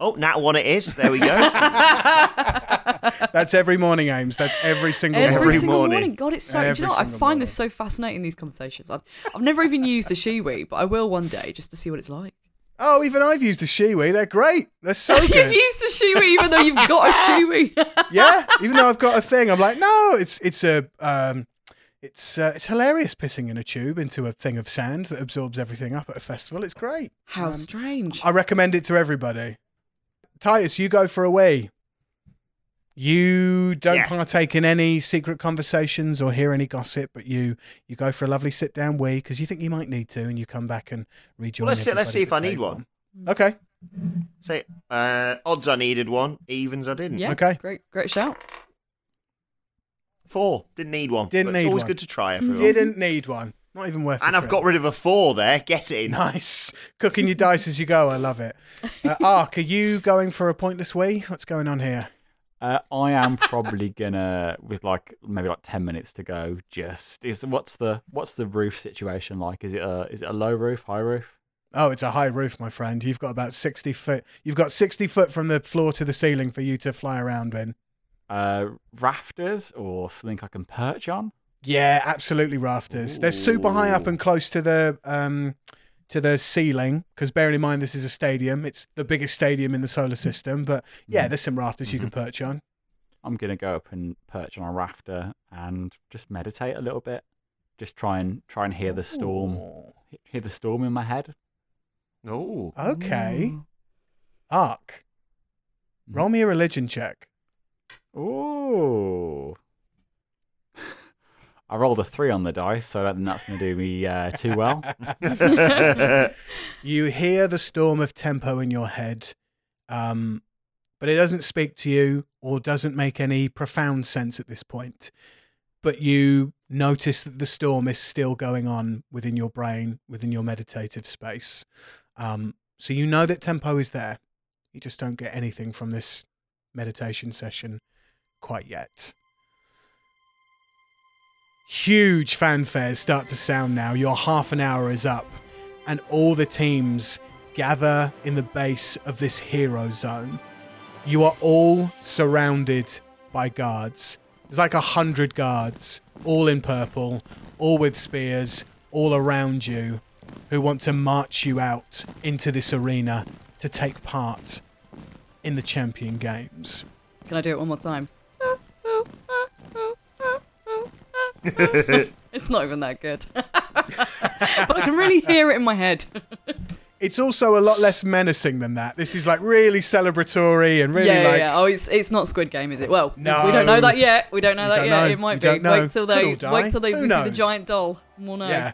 Oh, nat one it is. There we go. That's every morning, Ames. That's every single Every, morning. Every single morning. morning. God, it's so. do Every you know what? I single find morning. this so fascinating. These conversations. I've, I've never even used a Shewee, but I will one day just to see what it's like. Oh, even I've used a Shewee. They're great. They're so good. You've used a Shewee even though you've got a Shewee. yeah, even though I've got a thing, I'm like, no, it's it's a um, it's uh, it's hilarious pissing in a tube into a thing of sand that absorbs everything up at a festival. It's great. How Um, strange. I recommend it to everybody. Titus, you go for a wee. You don't Yeah. partake in any secret conversations or hear any gossip, but you you go for a lovely sit down wee because you think you might need to, and you come back and rejoin. Well, let's see- let's see if I need table. one. Okay. Say, uh, odds I needed one, evens I didn't. yeah. okay. Great. Great shout. Four, didn't need one. Didn't but it's need always one. good to try everyone. Didn't need one. Not even worth. It. And I've trip. got rid of a four there. Get it. Nice. Cooking your dice as you go. I love it. Uh, Aark, are you going for a pointless wee? What's going on here? Uh, I am probably gonna, with like maybe like ten minutes to go. Just is what's the what's the roof situation like? Is it a is it a low roof, high roof? Oh, it's a high roof, my friend. You've got about 60 foot. You've got 60 foot from the floor to the ceiling for you to fly around in. Uh, rafters or something I can perch on? Yeah, absolutely rafters. They're super high up and close to the um to the ceiling because bearing in mind this is a stadium, it's the biggest stadium in the solar mm-hmm. system, but yeah, mm-hmm. there's some rafters you can mm-hmm. perch on. I'm gonna go up and perch on a rafter and just meditate a little bit. Just try and try and hear the storm, Ooh. hear the storm in my head. No. Okay. Aark, roll me a religion check. Ooh. I rolled a three on the dice, so I don't think that's going to do me uh, too well. You hear the storm of tempo in your head, um, but it doesn't speak to you or doesn't make any profound sense at this point. But you notice that the storm is still going on within your brain, within your meditative space. Um, so you know that tempo is there. You just don't get anything from this meditation session quite yet. Huge fanfares start to sound now. Your half an hour is up, and all the teams gather in the base of this hero zone. You are all surrounded by guards. There's like a hundred guards, all in purple, all with spears, all around you, who want to march you out into this arena to take part in the champion games. Can I do it one more time? it's not even that good. but I can really hear it in my head. It's also a lot less menacing than that. This is like really celebratory and really yeah, yeah, like yeah. Oh, it's it's not Squid Game, is it? Well, No. we don't know that yet. We don't know that don't yet. know. It might be. Wait till they wait till they Who see the giant doll. We'll know. Yeah.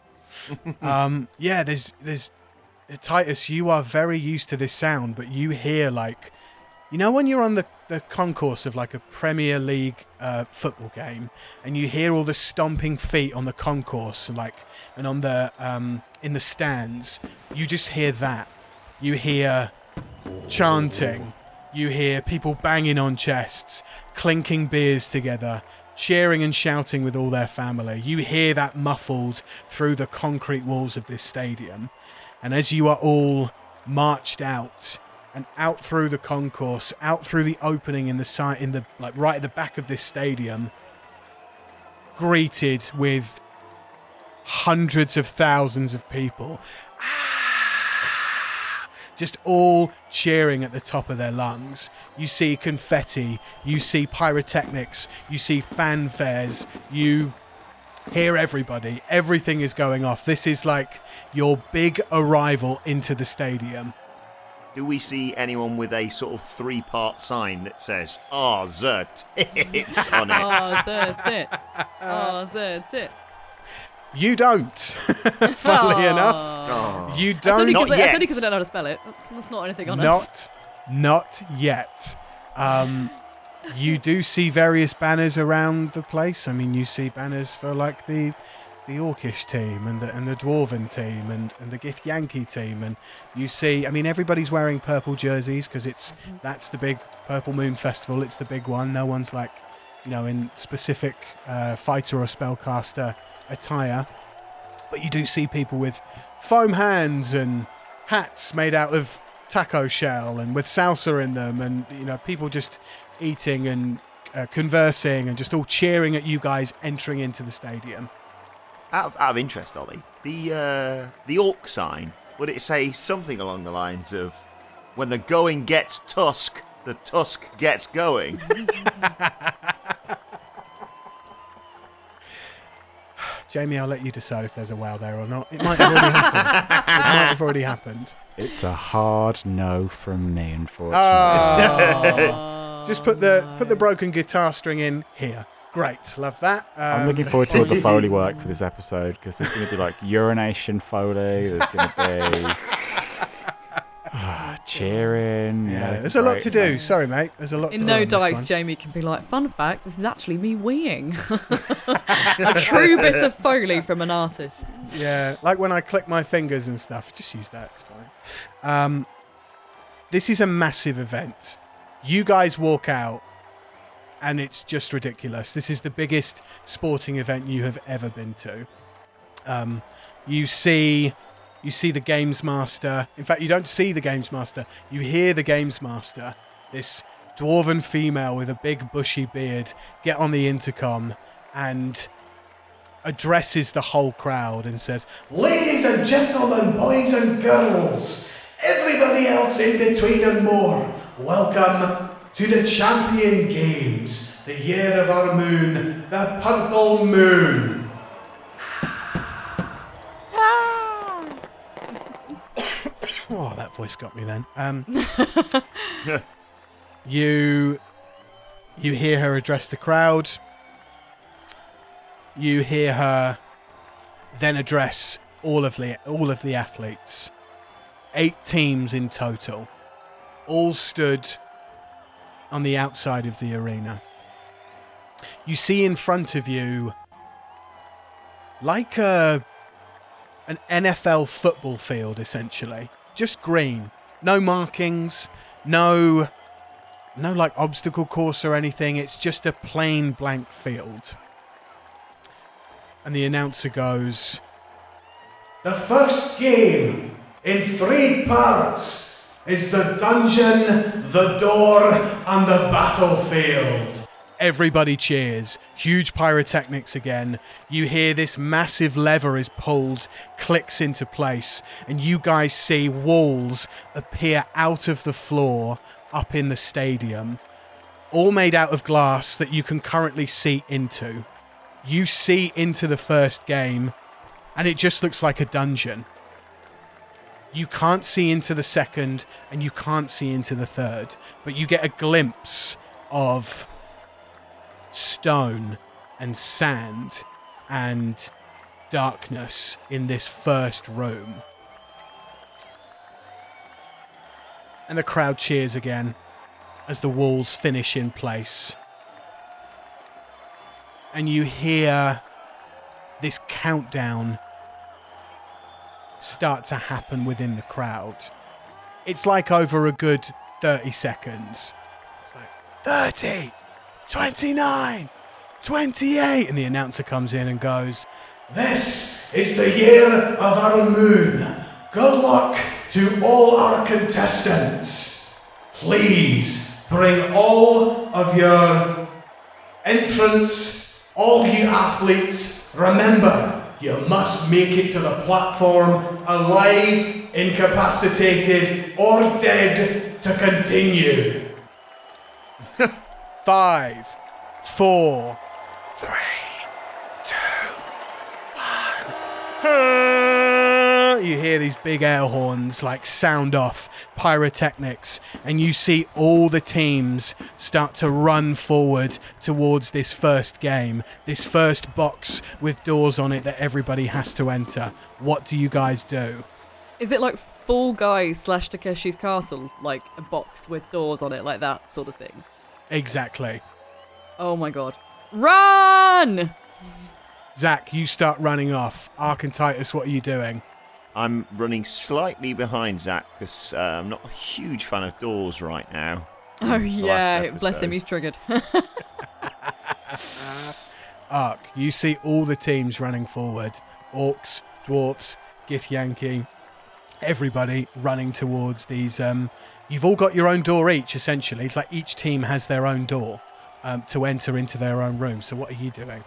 um, yeah, there's there's Titus, you are very used to this sound, but you hear like you know when you're on the, the concourse of like a Premier League uh, football game and you hear all the stomping feet on the concourse and like and on the um, in the stands, you just hear that. You hear chanting. You hear people banging on chests, clinking beers together, cheering and shouting with all their family. You hear that muffled through the concrete walls of this stadium. And as you are all marched out and out through the concourse, out through the opening in the site, in the like right at the back of this stadium, greeted with hundreds of thousands of people ah! just all cheering at the top of their lungs. You see confetti, you see pyrotechnics, you see fanfares, you hear everybody. Everything is going off. This is like your big arrival into the stadium. Do we see anyone with a sort of three part sign that says, Ah, the tits on it? Oh, that's it. Oh, that's it. You don't, funnily Aw. enough. Oh. You That's only don't. only because I yet. don't know how to spell it. That's, that's not anything on us. Not, not yet. Um, you do see various banners around the place. I mean, you see banners for like the the Orcish team and the and the Dwarven team and, and the Githyanki team, and you see. I mean, everybody's wearing purple jerseys because it's that's the big Purple Moon Festival. It's the big one. No one's like, you know, in specific uh, fighter or spellcaster attire. But you do see people with foam hands and hats made out of taco shell and with salsa in them, and you know people just eating and uh, conversing and just all cheering at you guys entering into the stadium. Out of, out of interest, Ollie, the uh, the orc sign would it say something along the lines of "When the going gets tusk, the tusk gets going"? Jamie, I'll let you decide if there's a wow there or not. It might have already happened. It might have already happened. It's a hard no from me, unfortunately. Ah. Just put the put the broken guitar string in here. Great, love that. Um, I'm looking forward to all the Foley work for this episode because there's going to be like urination Foley. There's going to be cheering. Yeah, there's a lot to do. Sorry, mate. There's a lot. In to no do this dice, one. Jamie can be like, fun fact, this is actually me weeing. a true bit of Foley from an artist. Yeah, like when I click my fingers and stuff. Just use that. It's fine. Um, this is a massive event. You guys walk out, and it's just ridiculous. This is the biggest sporting event you have ever been to. Um, you see, you see the games master. In fact, you don't see the games master. You hear the games master. This dwarven female with a big bushy beard get on the intercom and addresses the whole crowd and says, Ladies and gentlemen, boys and girls, everybody else in between and more, welcome to the Champion Games, the year of our moon, the purple moon. Oh, that voice got me then. Um, you you hear her address the crowd. You hear her then address all of the all of the athletes. Eight teams in total, all stood on the outside of the arena. You see in front of you like a an NFL football field essentially. Just green. No markings, no no like obstacle course or anything. It's just a plain blank field. And the announcer goes, The first game in three parts is the dungeon, the door, and the battlefield. Everybody cheers. Huge pyrotechnics again. You hear this massive lever is pulled, clicks into place, and you guys see walls appear out of the floor up in the stadium, all made out of glass that you can currently see into. You see into the first game, and it just looks like a dungeon. You can't see into the second, and you can't see into the third, but you get a glimpse of stone and sand and darkness in this first room. And the crowd cheers again as the walls finish in place. And you hear this countdown start to happen within the crowd. It's like over a good 30 seconds. It's like 30, 29, 28. And the announcer comes in and goes, This is the year of our moon. Good luck to all our contestants. Please bring all of your entrants, all you athletes. Remember, you must make it to the platform alive, incapacitated, or dead to continue. Five, four, three, two, one. You hear these big air horns like sound off, pyrotechnics, and you see all the teams start to run forward towards this first game, this first box with doors on it that everybody has to enter. What do you guys do? Is it like Fall Guys slash Takeshi's Castle? Like a box with doors on it, like that sort of thing? Exactly. Oh my god. Run! Zach, you start running off. Aark and Titus, what are you doing? I'm running slightly behind Zach because uh, I'm not a huge fan of doors right now. Oh yeah, bless him, he's triggered. Aark, you see all the teams running forward orcs, dwarfs, Githyanki, everybody running towards these. Um, you've all got your own door each, essentially. It's like each team has their own door um, to enter into their own room. So, what are you doing?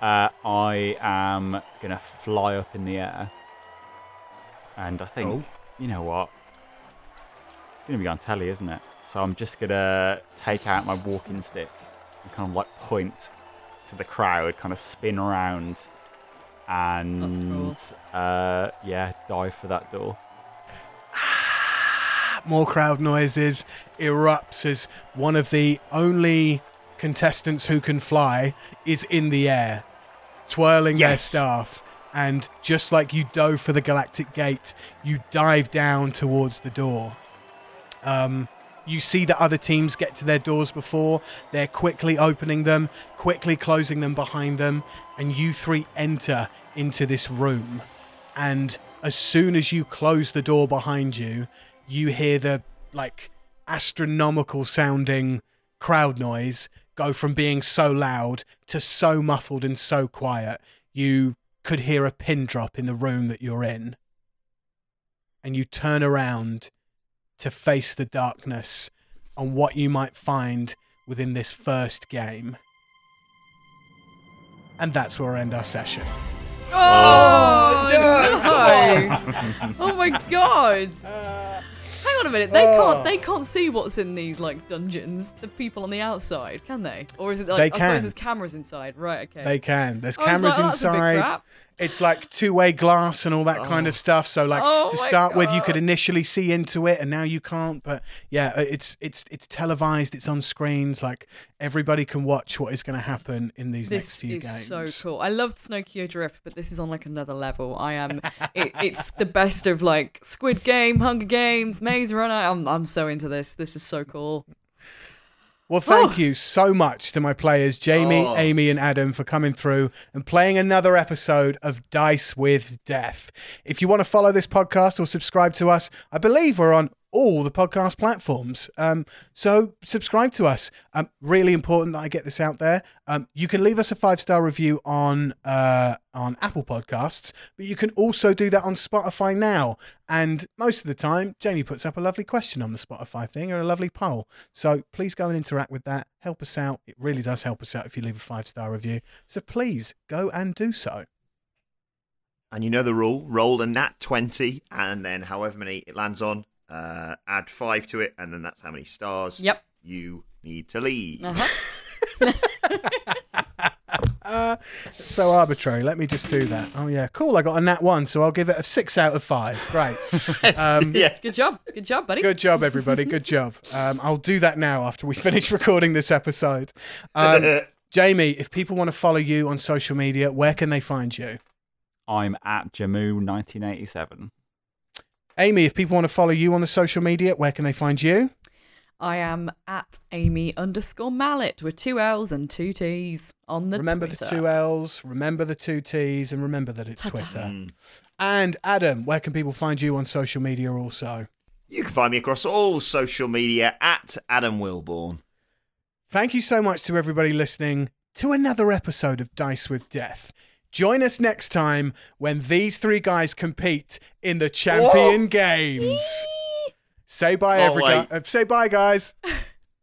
Uh, I am gonna fly up in the air, and I think Oh. you know what? It's gonna be on telly, isn't it? So I'm just gonna take out my walking stick and kind of like point to the crowd, kind of spin around, and uh, yeah, dive for that door. more crowd noises erupts as one of the only contestants who can fly is in the air twirling their staff and just like you dove for the galactic gate you dive down towards the door. Um, you see that other teams get to their doors before. They're quickly opening them quickly closing them behind them and you three enter into this room. And as soon as you close the door behind you, you hear the like astronomical sounding crowd noise go from being so loud to so muffled and so quiet. You could hear a pin drop in the room that you're in. And you turn around to face the darkness and what you might find within this first game. And that's where we end our session. Oh, oh no! no! oh my god! Uh, Hang on a minute. They Oh. can't. They can't see what's in these like dungeons. The people on the outside, can they? Or is it like They I can. suppose there's cameras inside? Right. Okay. They can. There's I was cameras like, "Oh, that's a big inside. crap." It's like two-way glass and all that kind of stuff. So like Oh to start with, you could initially see into it, and now you can't. But yeah, uh, it's it's it's televised. It's on screens. Like everybody can watch what is going to happen in these next This few is games. so cool. I loved Snowkio Drift, but this is on like another level. I am. it, it's the best of like Squid Game, Hunger Games, Maze Runner. I'm I'm so into this. This is so cool. Well, thank Oh. you so much to my players, Jamie, Oh. Amy, and Adam, for coming through and playing another episode of Dice with Death. If you want to follow this podcast or subscribe to us, I believe we're on all the podcast platforms. Um, so subscribe to us. Um, really important that I get this out there. Um, you can leave us a five star review on uh, on Apple Podcasts, but you can also do that on Spotify now. And most of the time, Jamie puts up a lovely question on the Spotify thing or a lovely poll. So please go and interact with that. Help us out. It really does help us out if you leave a five star review. So please go and do so. And you know the rule: roll a nat twenty, and then however many it lands on, uh, add five to it, and then that's how many stars Yep. you need to leave. Uh-huh. Uh, so arbitrary. Let me just do that. Oh yeah, cool. I got a nat one, so I'll give it a six out of five. Great. Um, yeah, Good job. Good job, buddy. Good job, everybody. Good job. Um, I'll do that now after we finish recording this episode. Um, Jamie, if people want to follow you on social media, where can they find you? I'm at Jamu1987. Amy, if people want to follow you on the social media, where can they find you? I am at Amy underscore Mallett with two L's and two T's on the remember Twitter. the two L's, remember the two T's, and remember that it's Ta-ta. Twitter. Mm. And Adam, where can people find you on social media also? you can find me across all social media at Adam Wilbourn. Thank you so much to everybody listening to another episode of Dice with Death. Join us next time when these three guys compete in the champion games. Say bye, Oh, every guy. uh, say bye, guys. Bye.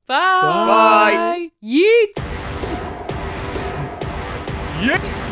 Bye. Yeet. Yeet.